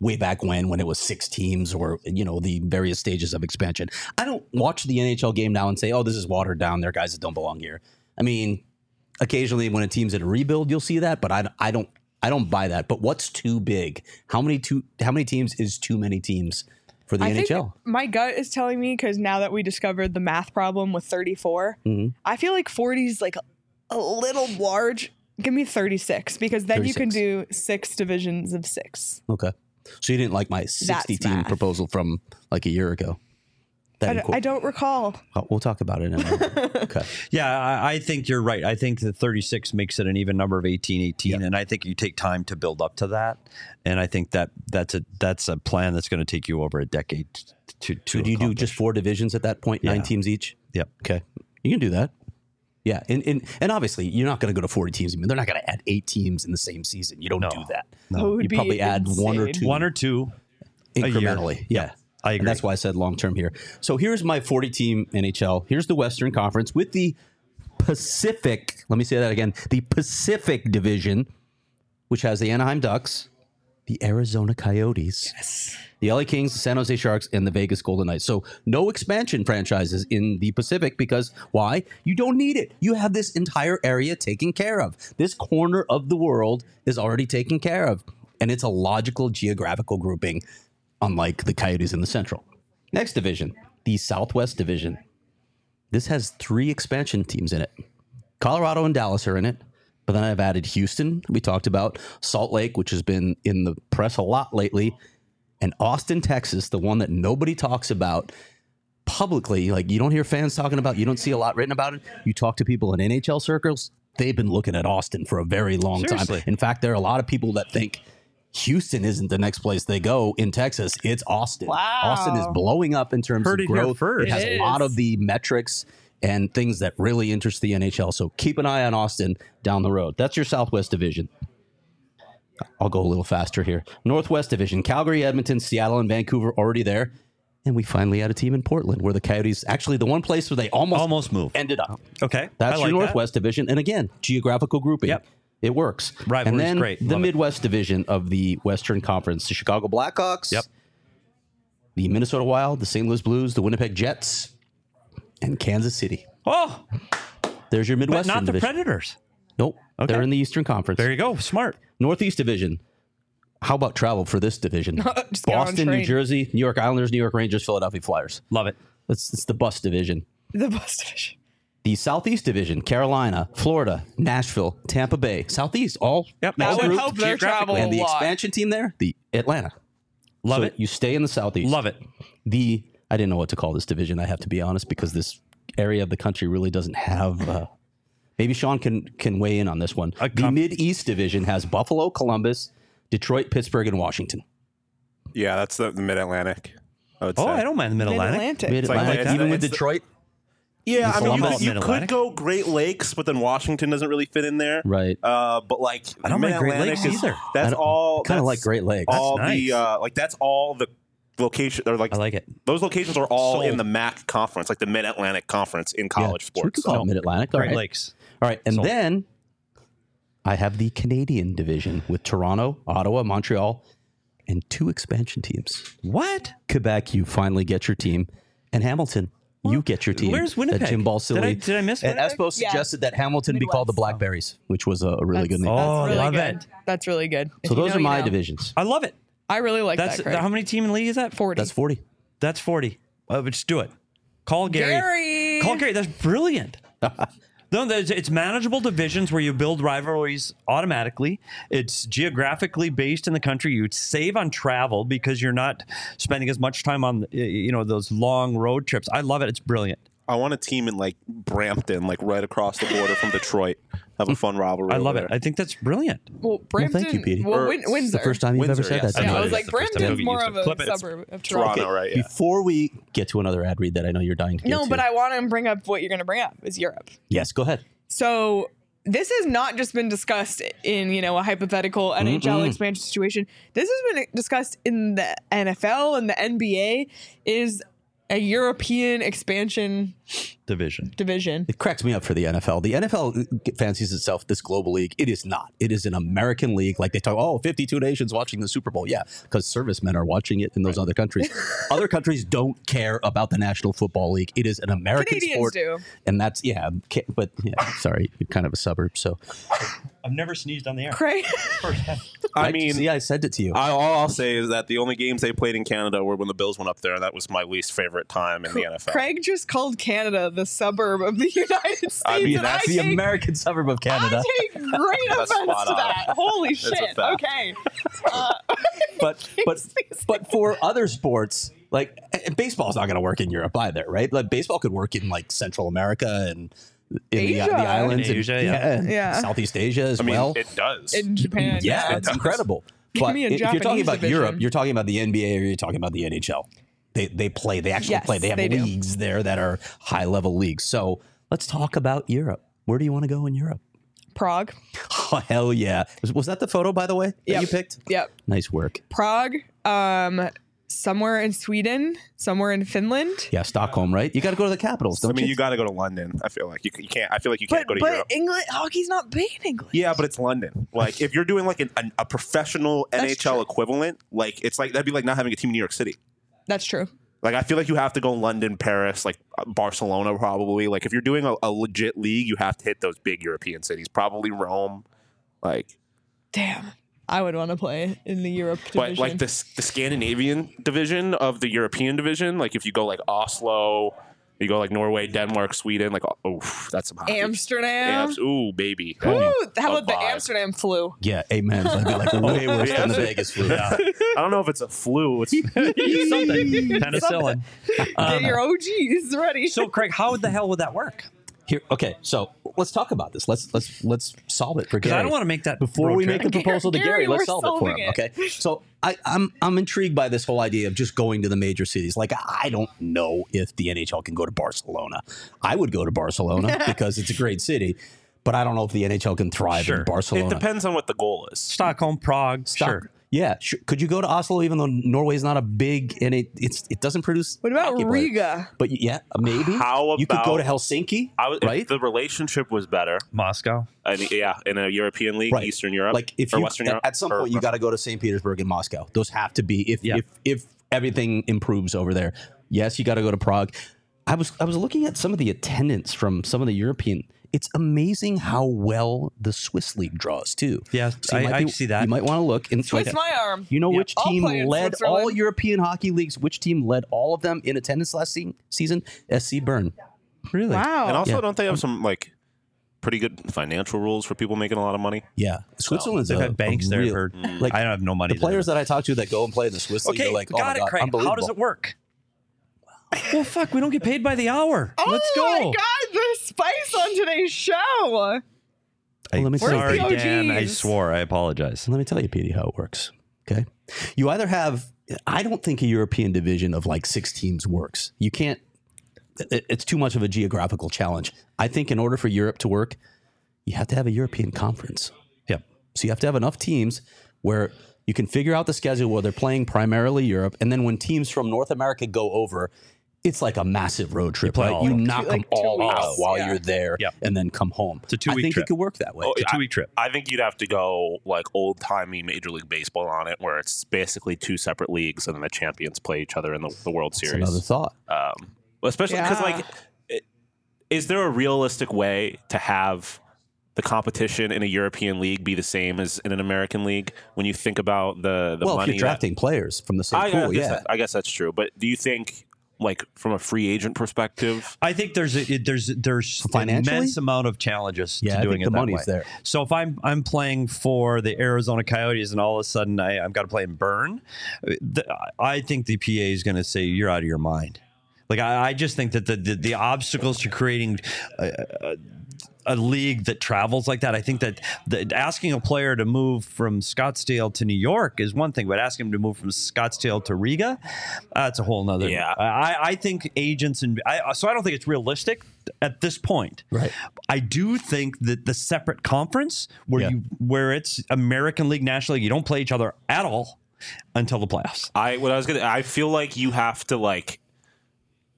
way back when when it was six teams or you know the various stages of expansion. I don't watch the NHL game now and say, "Oh, this is watered down. There are guys that don't belong here." I mean, occasionally when a team's in a rebuild, you'll see that, but I, I don't I don't buy that. But what's too big? How many too how many teams is too many teams for the I NHL? think my gut is telling me because now that we discovered the math problem with 34, Mm-hmm. I feel like 40 is like a little large. Give me 36 because then you can do six divisions of six. okay. So you didn't like my 60 team math. proposal from like a year ago? That I, don't- inco- I don't recall. Oh, we'll talk about it in a moment. okay. Yeah, I, I think you're right. I think the 36 makes it an even number of 18, 18, and I think you take time to build up to that. And I think that that's a that's a plan that's going to take you over a decade to to. So do you do just four divisions at that point, nine Yeah. teams each? Yep. Okay. You can do that. Yeah, and and, and obviously you're not going to go to 40 teams. I mean, they're not going to add eight teams in the same season. You don't No. do that. That You be probably add one or two one or two? year. incrementally. Yeah. I And that's why I said long term here. So here's my 40 team NHL. Here's the Western Conference with the Pacific. Let me say that again. The Pacific Division, which has the Anaheim Ducks, the Arizona Coyotes, the LA Kings, the San Jose Sharks, and the Vegas Golden Knights. So no expansion franchises in the Pacific because why? You don't need it. You have this entire area taken care of. This corner of the world is already taken care of. And it's a logical geographical grouping, unlike the Coyotes in the Central. Next division, the Southwest Division. This has three expansion teams in it. Colorado and Dallas are in it. But then I've added Houston, we talked about, Salt Lake, which has been in the press a lot lately, and Austin, Texas, the one that nobody talks about publicly. Like you don't hear fans talking about, you don't see a lot written about it. You talk to people in NHL circles, they've been looking at Austin for a very long Seriously. time. In fact, there are a lot of people that think Houston isn't the next place they go in Texas. It's Austin. Wow. Austin is blowing up in terms Heard of growth. first. It has It a lot of the metrics and things that really interest the NHL. So keep an eye on Austin down the road. That's your Southwest Division. I'll go a little faster here. Northwest Division: Calgary, Edmonton, Seattle, and Vancouver already there. And we finally had a team in Portland where the Coyotes actually the one place where they almost Almost moved. ended up. Okay, That's I like your that. Northwest Division. And again, geographical grouping. Yep. It works. Rivalry's and then great. the Love it. Midwest Division of the Western Conference, the Chicago Blackhawks. Yep. The Minnesota Wild, the St. Louis Blues, the Winnipeg Jets, and Kansas City. Oh, There's your but Midwestern not the division. Predators. Nope, Okay. they're in the Eastern Conference. There you go. Smart. Northeast Division. How about travel for this division? Just get on Boston, New train. Jersey, New York Islanders, New York Rangers, Philadelphia Flyers. Love it. It's, it's the bus division. The bus division. The Southeast Division, Carolina, Florida, Nashville, Tampa Bay, Southeast, all Yep. That all would grouped help their travel geographically. and the lot. expansion team there, the Atlanta. Love So it. You stay in the Southeast. Love it. The I didn't know what to call this division. I have to be honest because this area of the country really doesn't have. Uh, maybe Shawn can can weigh in on this one. A the com- Mid East Division has Buffalo, Columbus, Detroit, Pittsburgh, and Washington. Yeah, that's the, the Mid Atlantic. I would Oh, say. I don't mind the Mid Atlantic. Mid-Atlantic. Mid like Atlantic, that. even with It's the- Detroit, Yeah, I mean, you, could- you could go Great Lakes, but then Washington doesn't really fit in there. right? Uh, but like, I don't mind Great Lakes is- either. That's all. Kind of like Great Lakes. All That's the uh, like that's all the location or like I like it. those locations are all Sold. in the MAC conference, like the Mid Atlantic Conference in college Yeah, sports. could call it Mid Atlantic. Great right. Lakes. All right, and Sold. then I have the Canadian division with Toronto, Ottawa, Montreal, and two expansion teams. What? Quebec, you finally get your team, and Hamilton, you get your team. Where's That Winnipeg? Jim Ball Did. I- did I miss And Winnipeg? Espo Yeah. suggested that Hamilton be called the Blackberries, which was a, a really good name. Oh, That's really love good. it. That's really good. If so those know, are you my know. divisions. I love it. I really like That's that. Craig. how many team in league is that? Forty. That's forty. That's 40. Uh, but just do it. Call Gary. Gary. Call Gary. That's brilliant. no, it's manageable divisions where you build rivalries automatically. It's geographically based in the country. You save on travel because you're not spending as much time on you know those long road trips. I love it. It's brilliant. I want a team in like Brampton, like right across the border from Detroit. Have a fun rivalry. I love over it. there. I think that's brilliant. Well, Brampton. thank you, Petey. Well, Or- Win- It's the Windsor. The first time you've Windsor, ever said yes. that. to Yeah, me. I it was like, the first time Brampton's more of a Clip it. Suburb of Toronto. Toronto, right? Yeah. Before we get to another ad read that I know you're dying to get No, to. but I want to bring up what you're going to bring up is Europe. yes, go ahead. So this has not just been discussed in you know a hypothetical NHL expansion situation. This has been discussed in the NFL and the NBA. Is a European expansion Division. division. It cracks me up for the NFL. The NFL uh, fancies itself this global league. It is not. It is an American league. Like they talk, oh, 52 nations watching the Super Bowl. Yeah, because servicemen are watching it in those other countries. other countries don't care about the National Football League. It is an American Canadians sport. do. And that's, yeah, but yeah, sorry, you're kind of a suburb. So I've never sneezed on the air. Craig, I mean, yeah, I sent it to you. I, all I'll say is that the only games they played in Canada were when the Bills went up there, and that was my least favorite time in the NFL. Craig just called Canada the suburb of the United States. I mean, and that's the take, American suburb of Canada. I take great offense to that. Holy shit. Okay. Uh, but but but for other sports like and baseball's not going to work in Europe either, right? Like baseball could work in like Central America and in the, the islands In and- Asia, yeah. Yeah. Southeast Asia as I mean, well. it does. in Japan. yeah, it's incredible. Give But me a if you're talking about division. Europe, you're talking about the NBA or you're talking about the NHL. They they play. They actually Yes, play. They have they do. leagues there that are high level leagues. So let's talk about Europe. Where do you want to go in Europe? Prague. Oh hell yeah! Was, was that the photo by the way that Yep. you picked? Yep. Nice work. Prague. Um, somewhere in Sweden. Somewhere in Finland. Yeah, Stockholm, right? You got to go to the capitals, I don't mean, you? you got to go to London. I feel like you, you can't. I feel like you can't But go to but Europe. England hockey's not big in England. Yeah, but it's London. Like if you're doing like an, an, a professional That's NHL true. equivalent, like it's like that'd be like not having a team in New York City. That's true. Like I feel like you have to go London, Paris, like uh, Barcelona, probably. Like if you're doing a, a legit league, you have to hit those big European cities. Probably Rome. Like, Damn. I would want to play in the Europe division. but like the the Scandinavian division of the European division, like if you go like Oslo, you go like Norway, Denmark, Sweden, like oh, that's some hockey. Amsterdam. Amps- Ooh, baby. That'd be Ooh, how a about the vibe. Amsterdam flu? Yeah, amen. That'd be like way worse than the Vegas flu. Yeah. I don't know if it's a flu. It's Something. Penicillin. Um, Get your OGeez ready. So, Craig, how the hell would that work? Here, okay, so let's talk about this. Let's let's let's solve it for Because Gary. I don't want to make that before we make the proposal to Gary, Gary, let's solve it for him. it. Okay, so I, I'm I'm intrigued by this whole idea of just going to the major cities. Like I don't know if the NHL can go to Barcelona. I would go to Barcelona because it's a great city, but I don't know if the NHL can thrive Sure. in Barcelona. it depends on what the goal is. Stockholm, Prague, Stock- sure. Yeah, sure. could you go to Oslo even though Norway's not a big and it it's it doesn't produce. what about hockey? Riga? But yeah, maybe. How about you could go to Helsinki, I would, right? If the relationship was better, Moscow. I mean, yeah, in a European league, Right. Eastern Europe, like if or you Western at, Europe, at some or- point you got to go to St. Petersburg and Moscow. Those have to be if Yeah. if if everything improves over there. Yes, you got to go to Prague. I was I was looking at some of the attendance from some of the European. It's amazing how well the Swiss league draws too. Yeah, So you I- might I be- see that. You might want to look and Twist like, my arm. You know Yeah. which team led all European hockey leagues? Which team led all of them in attendance last se- season? SC Bern. Really? Wow. And also, Yeah. don't they have some like pretty good financial rules for people making a lot of money? Yeah, Switzerland's They've a, had banks a there. real- for, mm. like I don't have no money. the players that I talk to that go and play in the Swiss league. Okay, are like, oh got my it, god, Craig. How does it work? Well, fuck, we don't get paid by the hour. oh Let's my go. god, the spice on today's show. Well, let me tell you- Sorry, Where's the Dan. I OGeez? swore. I apologize. Let me tell you, Petey, how it works. Okay. You either have, I don't think a European division of like six teams works. You can't, it- it's too much of a geographical challenge. I think in order for Europe to work, you have to have a European conference. Yep. So you have to have enough teams where you can figure out the schedule where they're playing primarily Europe. And then when teams from North America go over, it's like a massive road trip, play right? all You knock Two- like them two all weeks, out while yeah. you're there Yep. and then come home. It's a two-week I think trip. it could work that way. Oh, It's a two week trip. I think you'd have to go like old timey Major League Baseball on it, where it's basically two separate leagues and then the champions play each other in the, the World That's Series. another thought. Um, especially because Yeah. like, it, is there a realistic way to have the competition in a European league be the same as in an American league when you think about the the well, money if you're drafting players from the same that, I, pool, I yeah. that- I guess that's true. But do you think like from a free agent perspective? I think there's a, there's there's an immense amount of challenges Yeah, to I doing think it the that money's way. there. So if I'm I'm playing for the Arizona Coyotes and all of a sudden I, I've got to play in Bern, the, I think the PA is going to say you're out of your mind. Like I, I just think that the the, the obstacles to creating a, a, a league that travels like that, I think that the, asking a player to move from Scottsdale to New York is one thing, but asking him to move from Scottsdale to Riga, uh, that's a whole nother. Yeah. I, I think agents and I, uh, so I don't think it's realistic at this point. Right. I do think that the separate conference where Yeah. you where it's American League, National League, you don't play each other at all until the playoffs. I what I was gonna. I feel like you have to like.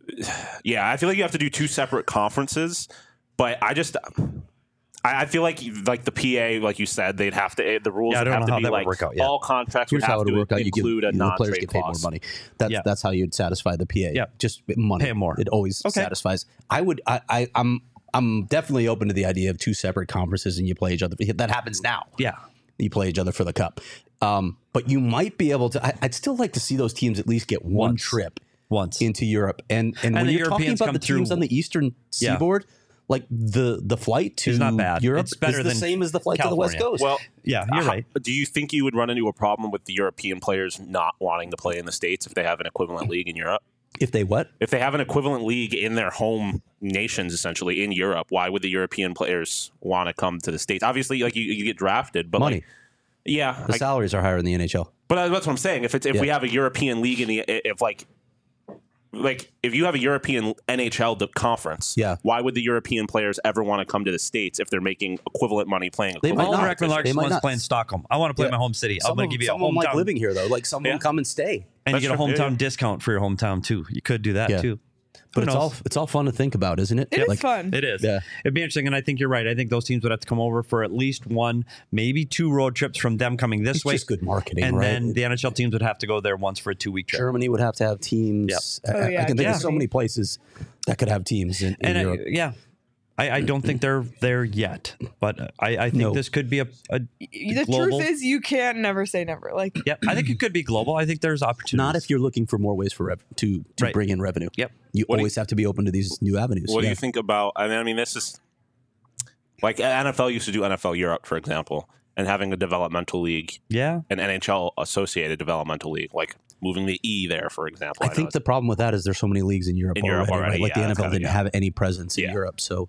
Yeah, I feel like you have to do two separate conferences, but I just. I I feel like like the PA, like you said, they'd have to the rules Yeah, I would don't have know to how be that would like work out, yeah. all contracts Here's would how have it to would out. You give include a the players get paid more money. That's Yeah. that's how you'd satisfy the PA. Yeah. just money. Pay more. It always Okay. satisfies. I would. I, I. I'm. I'm definitely open to the idea of two separate conferences and you play each other. That happens now. Yeah. You play each other for the cup. Um, but you might be able to. I, I'd still like to see those teams at least get one Once. trip Once. into Europe. And and, And when the you're talking about the teams through- on the eastern Yeah. Seaboard, like the the flight to It's not bad. Europe It's better is the than same as the flight to the West Coast. Well, yeah, you're how- right. Do you think you would run into a problem with the European players not wanting to play in the states if they have an equivalent league in Europe? if they what? If they have an equivalent league in their home nations, essentially in Europe, why would the European players want to come to the states? Obviously, like you, you get drafted, but Money. like, yeah, The I- salaries are higher in the NHL. But uh, that's what I'm saying. If it's if Yeah. we have a European league in the if like like if you have a European NHL conference, Yeah. why would the European players ever want to come to the states if they're making equivalent money playing? They might not. Reckman They Larson might wants not. play in Stockholm. I want to play Yeah. in my home city. I'm going to give you a some of them like living here though. Like some of Yeah. them come and stay. and you get a That's true. hometown Yeah, yeah. discount for your hometown too. You could do that Yeah. too. But it's all it's all fun to think about, isn't it? It is like, fun. It is. Yeah. It'd be interesting, and I think you're right. I think those teams would have to come over for at least one, maybe two road trips from them coming this It's way. just good marketing, right? and right? then the NHL teams would have to go there once for a two week trip. Germany would have to have teams. I, Oh, yeah, I can think Yeah. of so many places that could have teams in, in and I, Europe. yeah, I, I don't think they're there yet, but I, I think No. this could be a, a The global. truth is, you can't never say never. Like, yeah, I think it could be global. I think there's opportunities. Not if you're looking for more ways for rev- to to Right. bring in revenue. Yep. You What do you- always have to be open to these new avenues. What do you think about? I mean, I mean, this is like NFL used to do NFL Europe, for example, and having a developmental league, Yeah, an NHL associated developmental league, like moving the E there, for example. I know think the problem with that is there's so many leagues in Europe In already. Europe already, right? Like yeah, the that's NFL kinda- didn't yeah. have any presence in Yeah. Europe, so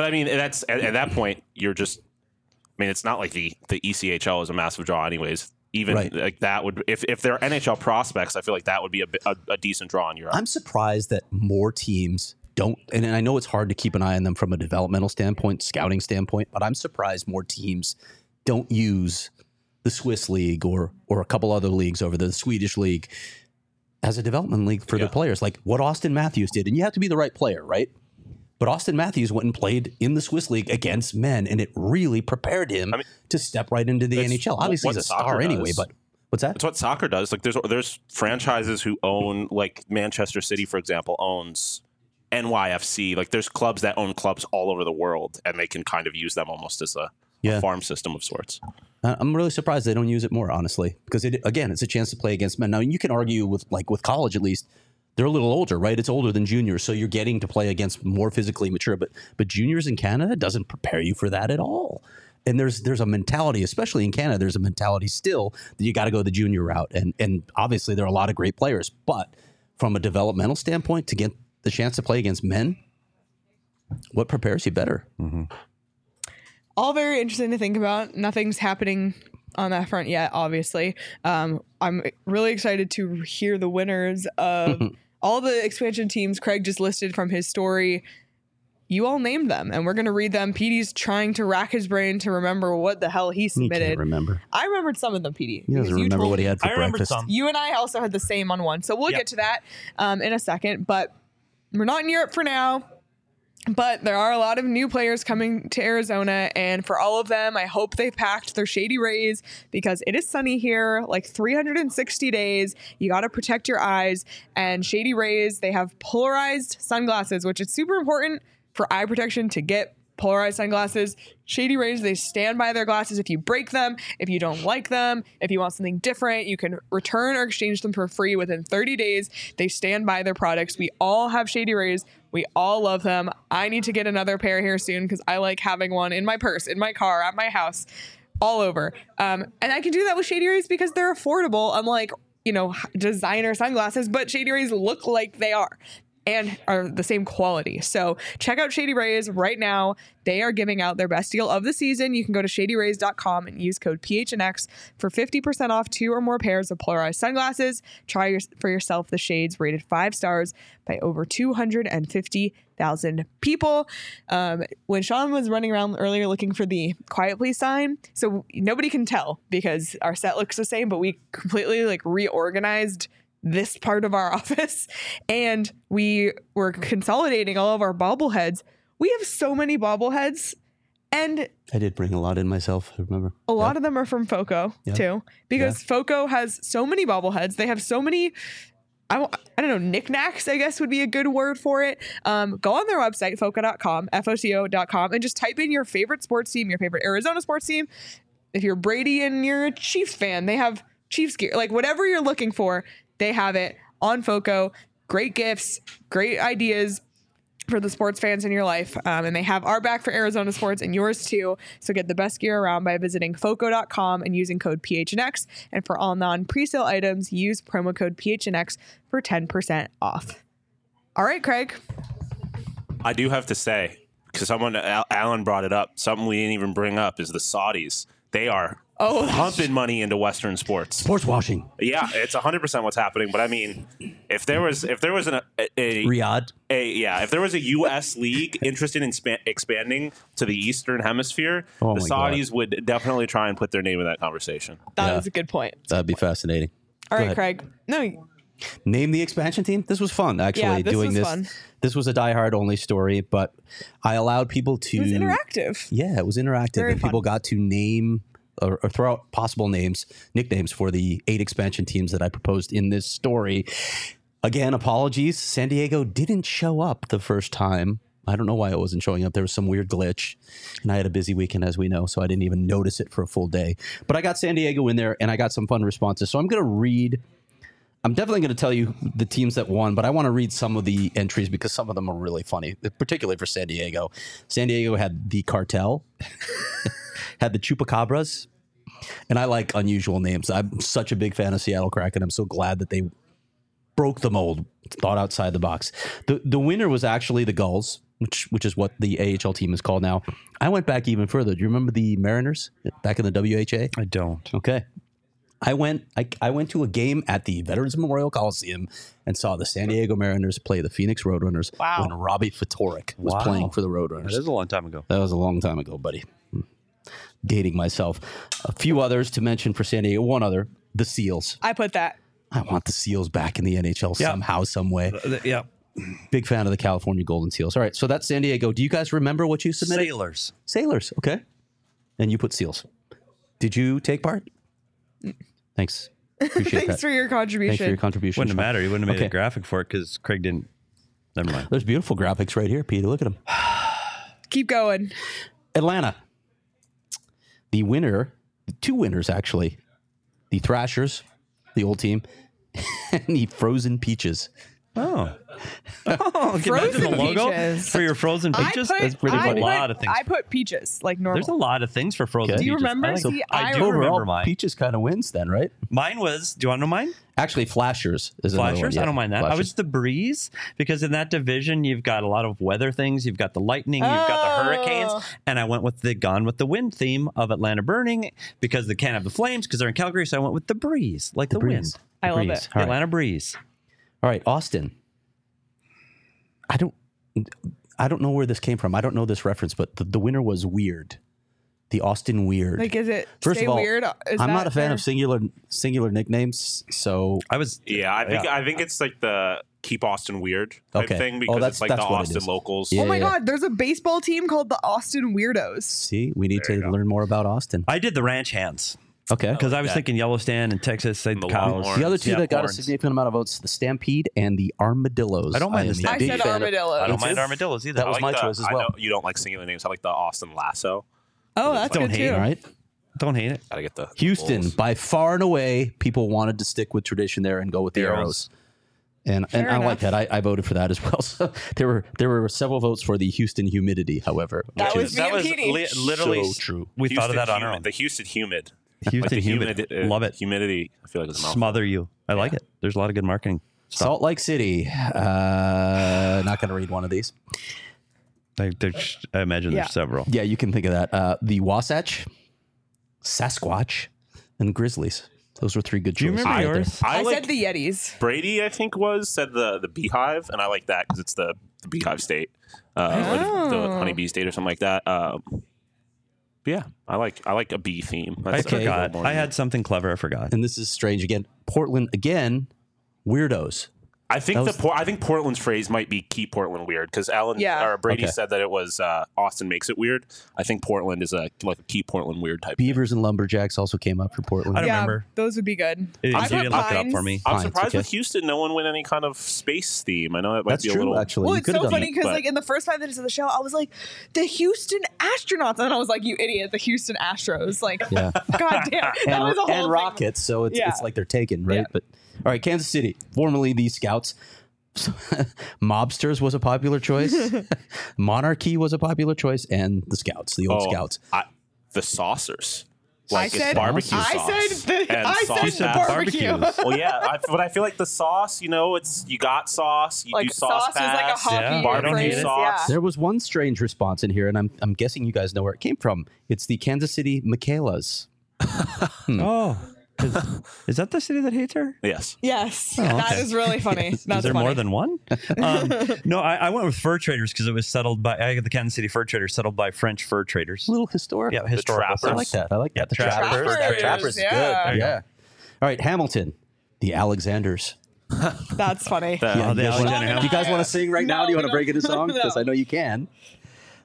But I mean, that's at, at that point, you're just. I mean, it's not like the the ECHL is a massive draw, anyways. Even Right. like that would, if if they're NHL prospects, I feel like that would be a, a, a decent draw in Europe. I'm surprised that more teams don't. And I know it's hard to keep an eye on them from a developmental standpoint, scouting standpoint, but I'm surprised more teams don't use the Swiss league or or a couple other leagues over the Swedish league as a development league for Yeah. their players, like what Auston Matthews did. And you have to be the right player, right? But Auston Matthews went and played in the Swiss league against men, and it really prepared him I mean, to step right into the NHL. Obviously, he's a star anyway, but what's that? That's what soccer does. Like there's there's franchises who own like Manchester City, for example, owns NYFC. Like there's clubs that own clubs all over the world, and they can kind of use them almost as a, a farm system of sorts. I'm really surprised they don't use it more, honestly, because it again, it's a chance to play against men. Now you can argue with like with college at least. They're a little older, right? It's older than juniors, so you're getting to play against more physically mature. But but juniors in Canada doesn't prepare you for that at all. And there's there's a mentality, especially in Canada, there's a mentality still that you got to go the junior route. And and obviously there are a lot of great players, but from a developmental standpoint, to get the chance to play against men, what prepares you better? all very interesting to think about. Nothing's happening on that front yet, obviously. Um, I'm really excited to hear the winners of all the expansion teams Craig just listed from his story. You all named them, and we're going to read them. Petey's trying to rack his brain to remember what the hell he You submitted. can't remember. I remembered some of them, Petey. He doesn't you remember told what he had for I remembered breakfast. some. You and I also had the same on one, so we'll Yep. get to that um, in a second. But we're not in Europe for now. But there are a lot of new players coming to Arizona, and for all of them, I hope they've packed their shady rays because it is sunny here, like 360 days. You got to protect your eyes. And shady rays, they have polarized sunglasses, which is super important for eye protection to get polarized sunglasses. Shady Rays, they stand by their glasses if you break them, if you don't like them, if you want something different, you can return or exchange them for free within 30 days. They stand by their products. We all have Shady Rays. We all love them. I need to get another pair here soon because I like having one in my purse, in my car, at my house, all over. Um, and I can do that with Shady Rays because they're affordable, unlike you know designer sunglasses. But Shady Rays look like they are and are the same quality. So check out Shady Rays right now. They are giving out their best deal of the season. You can go to shadyrays.com and use code PHNX for 50% off two or more pairs of polarized sunglasses. Try your, for yourself the shades rated five stars by over 250,000 people. Um, when Shawn was running around earlier looking for the quiet please sign, so nobody can tell because our set looks the same, but we completely like reorganized this part of our office and we were consolidating all of our bobbleheads. We have so many bobbleheads and I did bring a lot in myself. I remember. a lot of them are from Foco Yeah. too because Foco has so many bobbleheads. They have so many I, I don't know, knickknacks, I guess would be a good word for it. Um, go on their website, foco.com, F-O-C-O.com, and just type in your favorite sports team, your favorite Arizona sports team. If you're Brady and you're a Chiefs fan, they have Chiefs gear. Like whatever you're looking for, they have it on Foco. Great gifts, great ideas for the sports fans in your life. Um, and they have our back for Arizona sports and yours too. So get the best gear around by visiting foco.com and using code PHNX. And for all non presale items, use promo code PHNX for 10% off. All right, Craig. I do have to say, because someone Al- Alan brought it up, something we didn't even bring up is the Saudis. They are Oh, pumping money into Western sports. Sports washing. Yeah, it's hundred percent what's happening. But I mean, if there was if there was an, a, a, Riyadh. a yeah, if there was a U.S. league interested in span, expanding to the Eastern Hemisphere, Oh the my God. Saudis would definitely try and put their name in that conversation. that Yeah. was a good point. That'd be fascinating. All Go right, ahead. Craig. No, Name the expansion team. This was fun, actually. Yeah, this doing was this. fun. This was a Die Hard only story, but I allowed people to. it was interactive. Yeah, it was interactive, Very and people got to name or, or throw out possible names, nicknames for the eight expansion teams that I proposed in this story. Again, apologies. San Diego didn't show up the first time. I don't know why it wasn't showing up. There was some weird glitch, and I had a busy weekend, as we know, so I didn't even notice it for a full day. But I got San Diego in there, and I got some fun responses. So I'm going to read. I'm definitely going to tell you the teams that won, but I want to read some of the entries because some of them are really funny, particularly for San Diego. San Diego had the cartel, had the Chupacabras, and I like unusual names. I'm such a big fan of Seattle Crack, and I'm so glad that they broke the mold, thought outside the box. The the winner was actually the Gulls, which which is what the AHL team is called now. I went back even further. Do you remember the Mariners back in the WHA? I don't. Okay. I went I, I went to a game at the Veterans Memorial Coliseum and saw the San Diego Mariners play the Phoenix Roadrunners Wow. when Robbie Ftorek was Wow. playing for the Roadrunners. That Roadrunners. is a long time ago. That was a long time ago, buddy. Hmm. Dating myself. A few others to mention for San Diego. One other, the Seals. I put that. I want the Seals back in the NHL Yeah. somehow, some way. Yeah. Big fan of the California Golden Seals. All right, so that's San Diego. Do you guys remember what you submitted? Sailors. Sailors. Okay. And you put Seals. Did you take part? Thanks. Appreciate Thanks that. for your contribution. Thanks for your contribution. Wouldn't have Shawn. mattered. He wouldn't have made Okay. a graphic for it because Craig didn't Never mind. There's beautiful graphics right here, Peter. Look at them. Keep going. Atlanta. The winner, two winners actually, the Thrashers, the old team, and the Frozen Peaches. Oh. Oh, can you imagine Frozen the logo peaches. for your frozen peaches? I put, That's pretty I put, a lot of things. I put peaches like normal. There's a lot of things for frozen Okay. Do you peaches. remember? I, like- See, I I do remember remember mine. Peaches kind of wins then, right? Mine was. Do you want to know mine? Actually, Flashers is another one, Flashers. I don't mind that. I was the breeze because in that division you've got a lot of weather things. You've got the lightning. You've got the oh. hurricanes, Oh. and I went with the Gone with the Wind theme of Atlanta burning because they can't have the flames because they're in Calgary. So I went with the breeze, like the, breeze. wind. I love Breeze. it. The All right. Atlanta breeze. All right, Austin. I don't I don't know where this came from. I don't know this reference, but the, the winner was weird. The Austin Weird. Like, is it First stay of all, weird? Is I'm not a fan fair? of singular singular nicknames, so I was. Yeah, I think I think it's like the keep Austin weird type Okay. thing Oh, because that's- it's like that's the Austin locals. Yeah. Oh my god, there's a baseball team called the Austin Weirdos. see, we need There to learn more about Austin. I did the ranch hands Okay. because I was that. thinking Yellowstone and Texas, like The the cows. Longhorns. The other two Yeah, that got a significant amount of votes, the Stampede and the Armadillos. I don't mind am the Stampede. big said armadillos. I don't mind armadillos either. That was like my the- choice as I well. know you don't like singular names. I like the Austin Lasso. Oh, that's Don't good hate too. All right. Don't hate it. Gotta get the Houston, Bulls. by far and away, people wanted to stick with tradition there and go with the arrows. Arrows. And and Fair I like that. I, I voted for that as well. So there were there were several votes for the Houston humidity, however. That was is- that was li- literally So true. We thought of Houston that on our own. The Houston humid. Houston Like the humid. humid- uh, Love it. Humidity. I feel like it's a. Smother you. I like it. There's a lot of good marketing. stuff. Salt Lake City. Uh, not going to read one of these. Like, there's, I imagine Yeah. there's several. Yeah, you can think of that. Uh, the Wasatch, Sasquatch, and Grizzlies. Those were three good Do you choices. remember right yours? I, I like said the Yetis. Brady. I think was said the the beehive, and I like that because it's the, the beehive state, uh, or the, the Oh. honeybee state or something like that. Um, but yeah, I like I like a bee theme. I That's a forgot. I had something clever. I forgot. And this is strange again. Portland again. Weirdos. I think That the Por- I think Portland's phrase might be keep Portland weird because Alan Yeah. or Brady Okay. said that it was uh, Austin makes it weird. I think Portland is a like a keep Portland weird type. Beavers and Lumberjacks also came up for Portland. I don't yeah, remember. those would be good. You I didn't put look it up for Pines. me. I'm Fine, surprised okay. with Houston, no one went any kind of space theme. I know that might That's be a true, little. actually. Well, You it's so funny because like in the first five minutes of the show, I was like, the Houston astronauts, and I was like, you idiot, the Houston Astros. Like, Yeah. god damn, that and, was a whole and thing. Rockets, so it's, Yeah. it's like they're taken, right? Yeah. But all right, Kansas City, formerly the Scouts. Mobsters was a popular choice. Monarchy was a popular choice, and the Scouts, the old Oh, Scouts. I, the saucers. I Like said it's barbecue I sauce. said the, and I sauce said the pass. barbecue. barbecues. well, yeah, I, but I feel like the sauce. You know, it's you got sauce. You like do sauce, sauce is like a pass, hockey Yeah. barbecue phrase. sauce. Yeah. There was one strange response in here, and I'm I'm guessing you guys know where it came from. It's the Kansas City Michaelas. Hmm. Oh, is, is that the city that hates her? Yes. Yes, Oh, that okay. is really funny. That's is there funny. more than one? Um, no, I, I went with fur traders because it was settled by I got the Kansas City fur traders settled by French fur traders. A little historic. Yeah, historical. I like that. I like Yeah, that. The trappers. trappers. Trappers, Trappers is yeah. good. There you Yeah. All right, Hamilton, the Alexanders. That's funny. The- the you, guys wanna, you guys want to sing right now? Do you want we to break into a song? Because No. I know you can.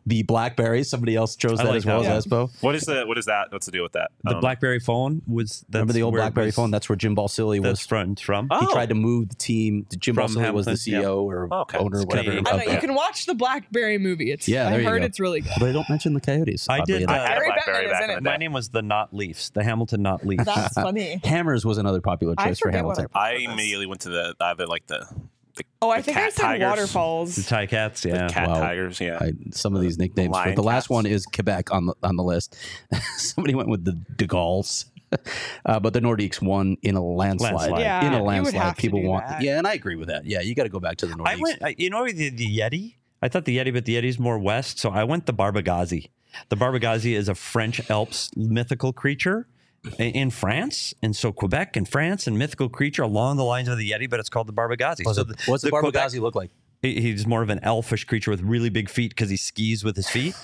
The BlackBerry. Somebody else chose I that like as well that as Espo. What is the what is that? What's the deal with that? The don't. BlackBerry phone was that's Remember the old BlackBerry was- phone? That's where Jim Balsillie was. from from. Oh. He tried oh. to move the team. Jim From Balsillie was the Hamilton, yeah. CEO or Oh, okay. owner or whatever. I know. You can watch the BlackBerry movie. It's Yeah, I you heard go. it's really good. But I don't mention the Coyotes. I did, enough. I had BlackBerry Bettman back is in in the it. day. My name was the Not Leafs, the Hamilton Not Leafs. That's funny. Hammers was another popular choice for Hamilton. I immediately went to the either like the the, Oh, I the think I cat said tigers, the waterfalls. Tie Cats, yeah. the cat Wow. tigers. Yeah, I, some of these nicknames. Lion but the last Cats. one is Quebec on the on the list. Somebody went with the De Gaulles. Uh, but the Nordiques won in a landslide. Landslide. Yeah, in a landslide. People want. that. Yeah, and I agree with that. Yeah, you got to go back to the Nordiques. I went, I- you know, the, the Yeti. I thought the Yeti, but the Yeti's more west, so I went the Barbegazi. The Barbegazi is a French Alps mythical creature i- in France, and so Quebec and France and mythical creature along the lines of the Yeti, but it's called the Barbegazi. What's, so it, what's the, Quebec- Barbegazi look like? he's more of an elfish creature with really big feet because he skis with his feet.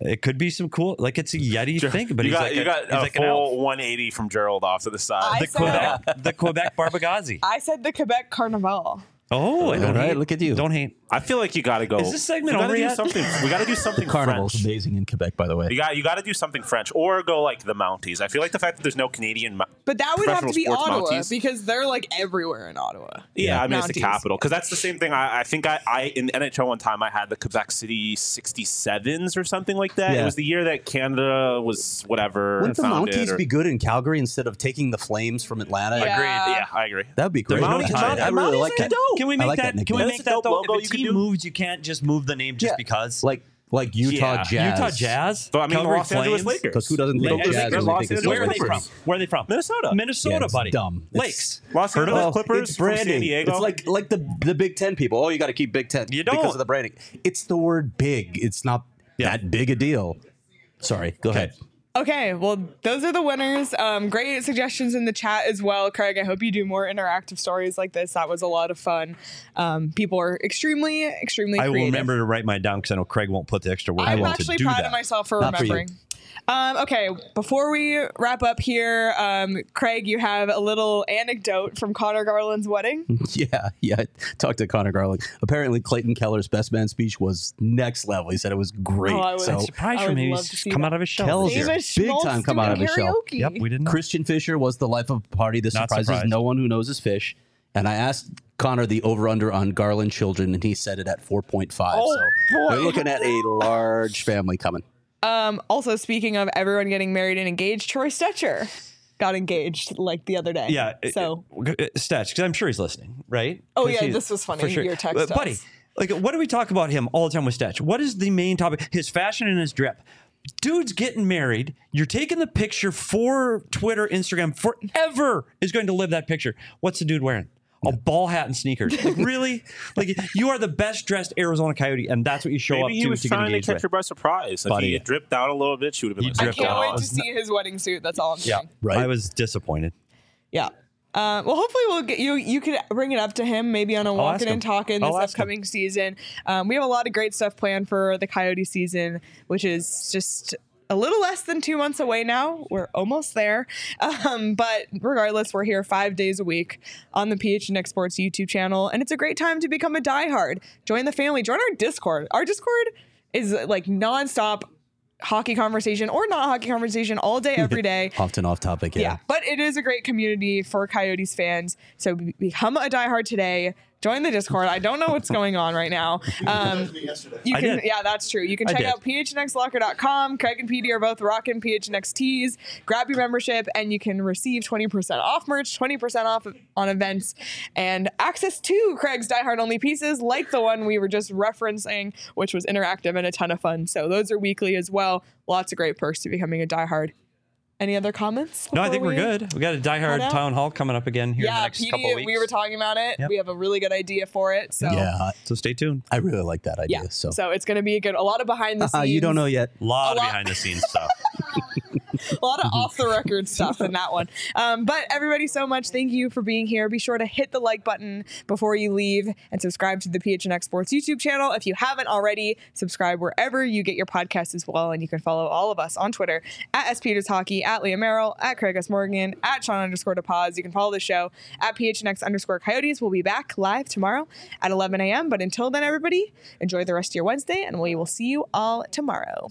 It could be some cool, like it's a Yeti thing, but you he's got like you a, got he's a like an elf. full 180 from Gerald off to the side. I The said- Quebec, the Quebec Barbegazi. I said the Quebec Carnival. Oh, I don't right, hate. look at you. Don't hate. I feel like you got to go. Is this segment we gotta over do yet? something. We got to do something Carnival's French. amazing in Quebec, by the way. You got you got to do something French or go like the Mounties. I feel like the fact that there's no Canadian. Mo- But that would have to Professional be sports Ottawa Mounties. because they're like everywhere in Ottawa. yeah, I mean it's the Mounties. capital because that's the same thing. I, I think I, I in NHL one time I had the Quebec City 67s or something like that. Yeah. It was the year that Canada was whatever. Wouldn't the founded Mounties or- be good in Calgary instead of taking the Flames from Atlanta? Yeah. Agreed. Yeah, I agree. That'd be great. Mounties- I, I really Mounties like are that. dope. Can we I make like that? that can we make that though? logo If a you could team do. moves, you can't just move the name just Yeah, because. Like like Utah Yeah. Jazz. Utah Jazz. But I mean, Calgary Los Angeles Lakers. Because who doesn't Lakers. think of They're Jazz? when Los think of Angeles Where are they from? Where are they from? Minnesota. Minnesota, Yeah, buddy. dumb. It's- Lakes. Los Angeles it? Clippers it's from branding. San Diego. It's like like the the Big Ten people. Oh, you got to keep Big Ten You because don't. because of the branding. It's the word big. It's not Yeah. that big a deal. Sorry, go ahead. Okay, well, those are the winners. Um, great suggestions in the chat as well, Craig. I hope you do more interactive stories like this. That was a lot of fun. Um, people are extremely, extremely I will remember to write mine down because I know Craig won't put the extra work I'm actually to do proud that. of myself for Not for remembering. Um, okay, before we wrap up here, um, Craig, you have a little anecdote from Conor Garland's wedding. Yeah, yeah. I talked to Conor Garland. Apparently, Clayton Keller's best man speech was next level. He said it was great. Oh, I would- so Surprised for me. He's to come that. out of his shell. Tells this year. you. Big time come out of his shell. Yep, we didn't know. Christian Fischer was the life of the party. This Not surprises surprised. no one who knows his fish. And I asked Conor the over under on Garland children, and he set it at 4.5. Oh, so boy. we're looking at a large family coming. Um, also, speaking of everyone getting married and engaged, Troy Stecher got engaged like the other day. Yeah. So Stetch, because I'm sure he's listening, right? Oh yeah, this was funny, sure. your text buddy. us. Like, what do we talk about him all the time with Stetch? What is the main topic? His fashion and his drip. Dude's getting married. You're taking the picture for Twitter, Instagram, forever is going to live that picture. What's the dude wearing? A ball hat and sneakers. Like really? like you are the best dressed Arizona Coyote, and that's what you show Maybe up he was to trying to catch with. her by surprise. If Buddy. he had dripped down a little bit, she would have been He like, I can't down. wait to see his wedding suit. That's all I'm Yeah, saying. Right. I was disappointed. Yeah. Uh, well, hopefully we'll get you. You could bring it up to him maybe on a walking and talking this I'll him. upcoming season. Um, we have a lot of great stuff planned for the Coyote season, which is just a little less than two months away now. We're almost there. Um, but regardless, we're here five days a week on the PHNX Sports YouTube channel, and it's a great time to become a diehard. Join the family. Join our Discord. Our Discord is like nonstop hockey conversation or not hockey conversation all day, every day. Often off topic, yeah. Yeah, but it is a great community for Coyotes fans. So become a diehard today. Join the Discord. I don't know what's going on right now. Um, you I can, did. yeah, that's true. You can I check did. out phnxlocker.com. Craig and Petey are both rocking PHNX tees. Grab your membership, and you can receive 20% off merch, 20% off on events, and access to Craig's diehard only pieces, like the one we were just referencing, which was interactive and a ton of fun. So those are weekly as well. Lots of great perks to becoming a diehard. Any other comments? No, I think we're we- good. We got a Die Hard? Town Hall coming up again here in the yeah, next Petey, couple of weeks. we were talking about it. Yep. We have a really good idea for it. So Yeah, so stay tuned. I really like that idea. yeah, So, so, it's going to be a good. A lot of behind the scenes. Uh, you don't know yet. A lot A of behind the scenes stuff. a lot of off the record stuff in that one. Um, but everybody, so much. Thank you for being here. Be sure to hit the like button before you leave and subscribe to the PHNX Sports YouTube channel. If you haven't already, subscribe wherever you get your podcast as well. And you can follow all of us on Twitter at S Peters Hockey, at Leah Merrill, at Craig S. Morgan, at Shawn underscore DePaz. You can follow the show at PHNX underscore Coyotes. We'll be back live tomorrow at 11 a.m. But until then, everybody, enjoy the rest of your Wednesday, and we will see you all tomorrow.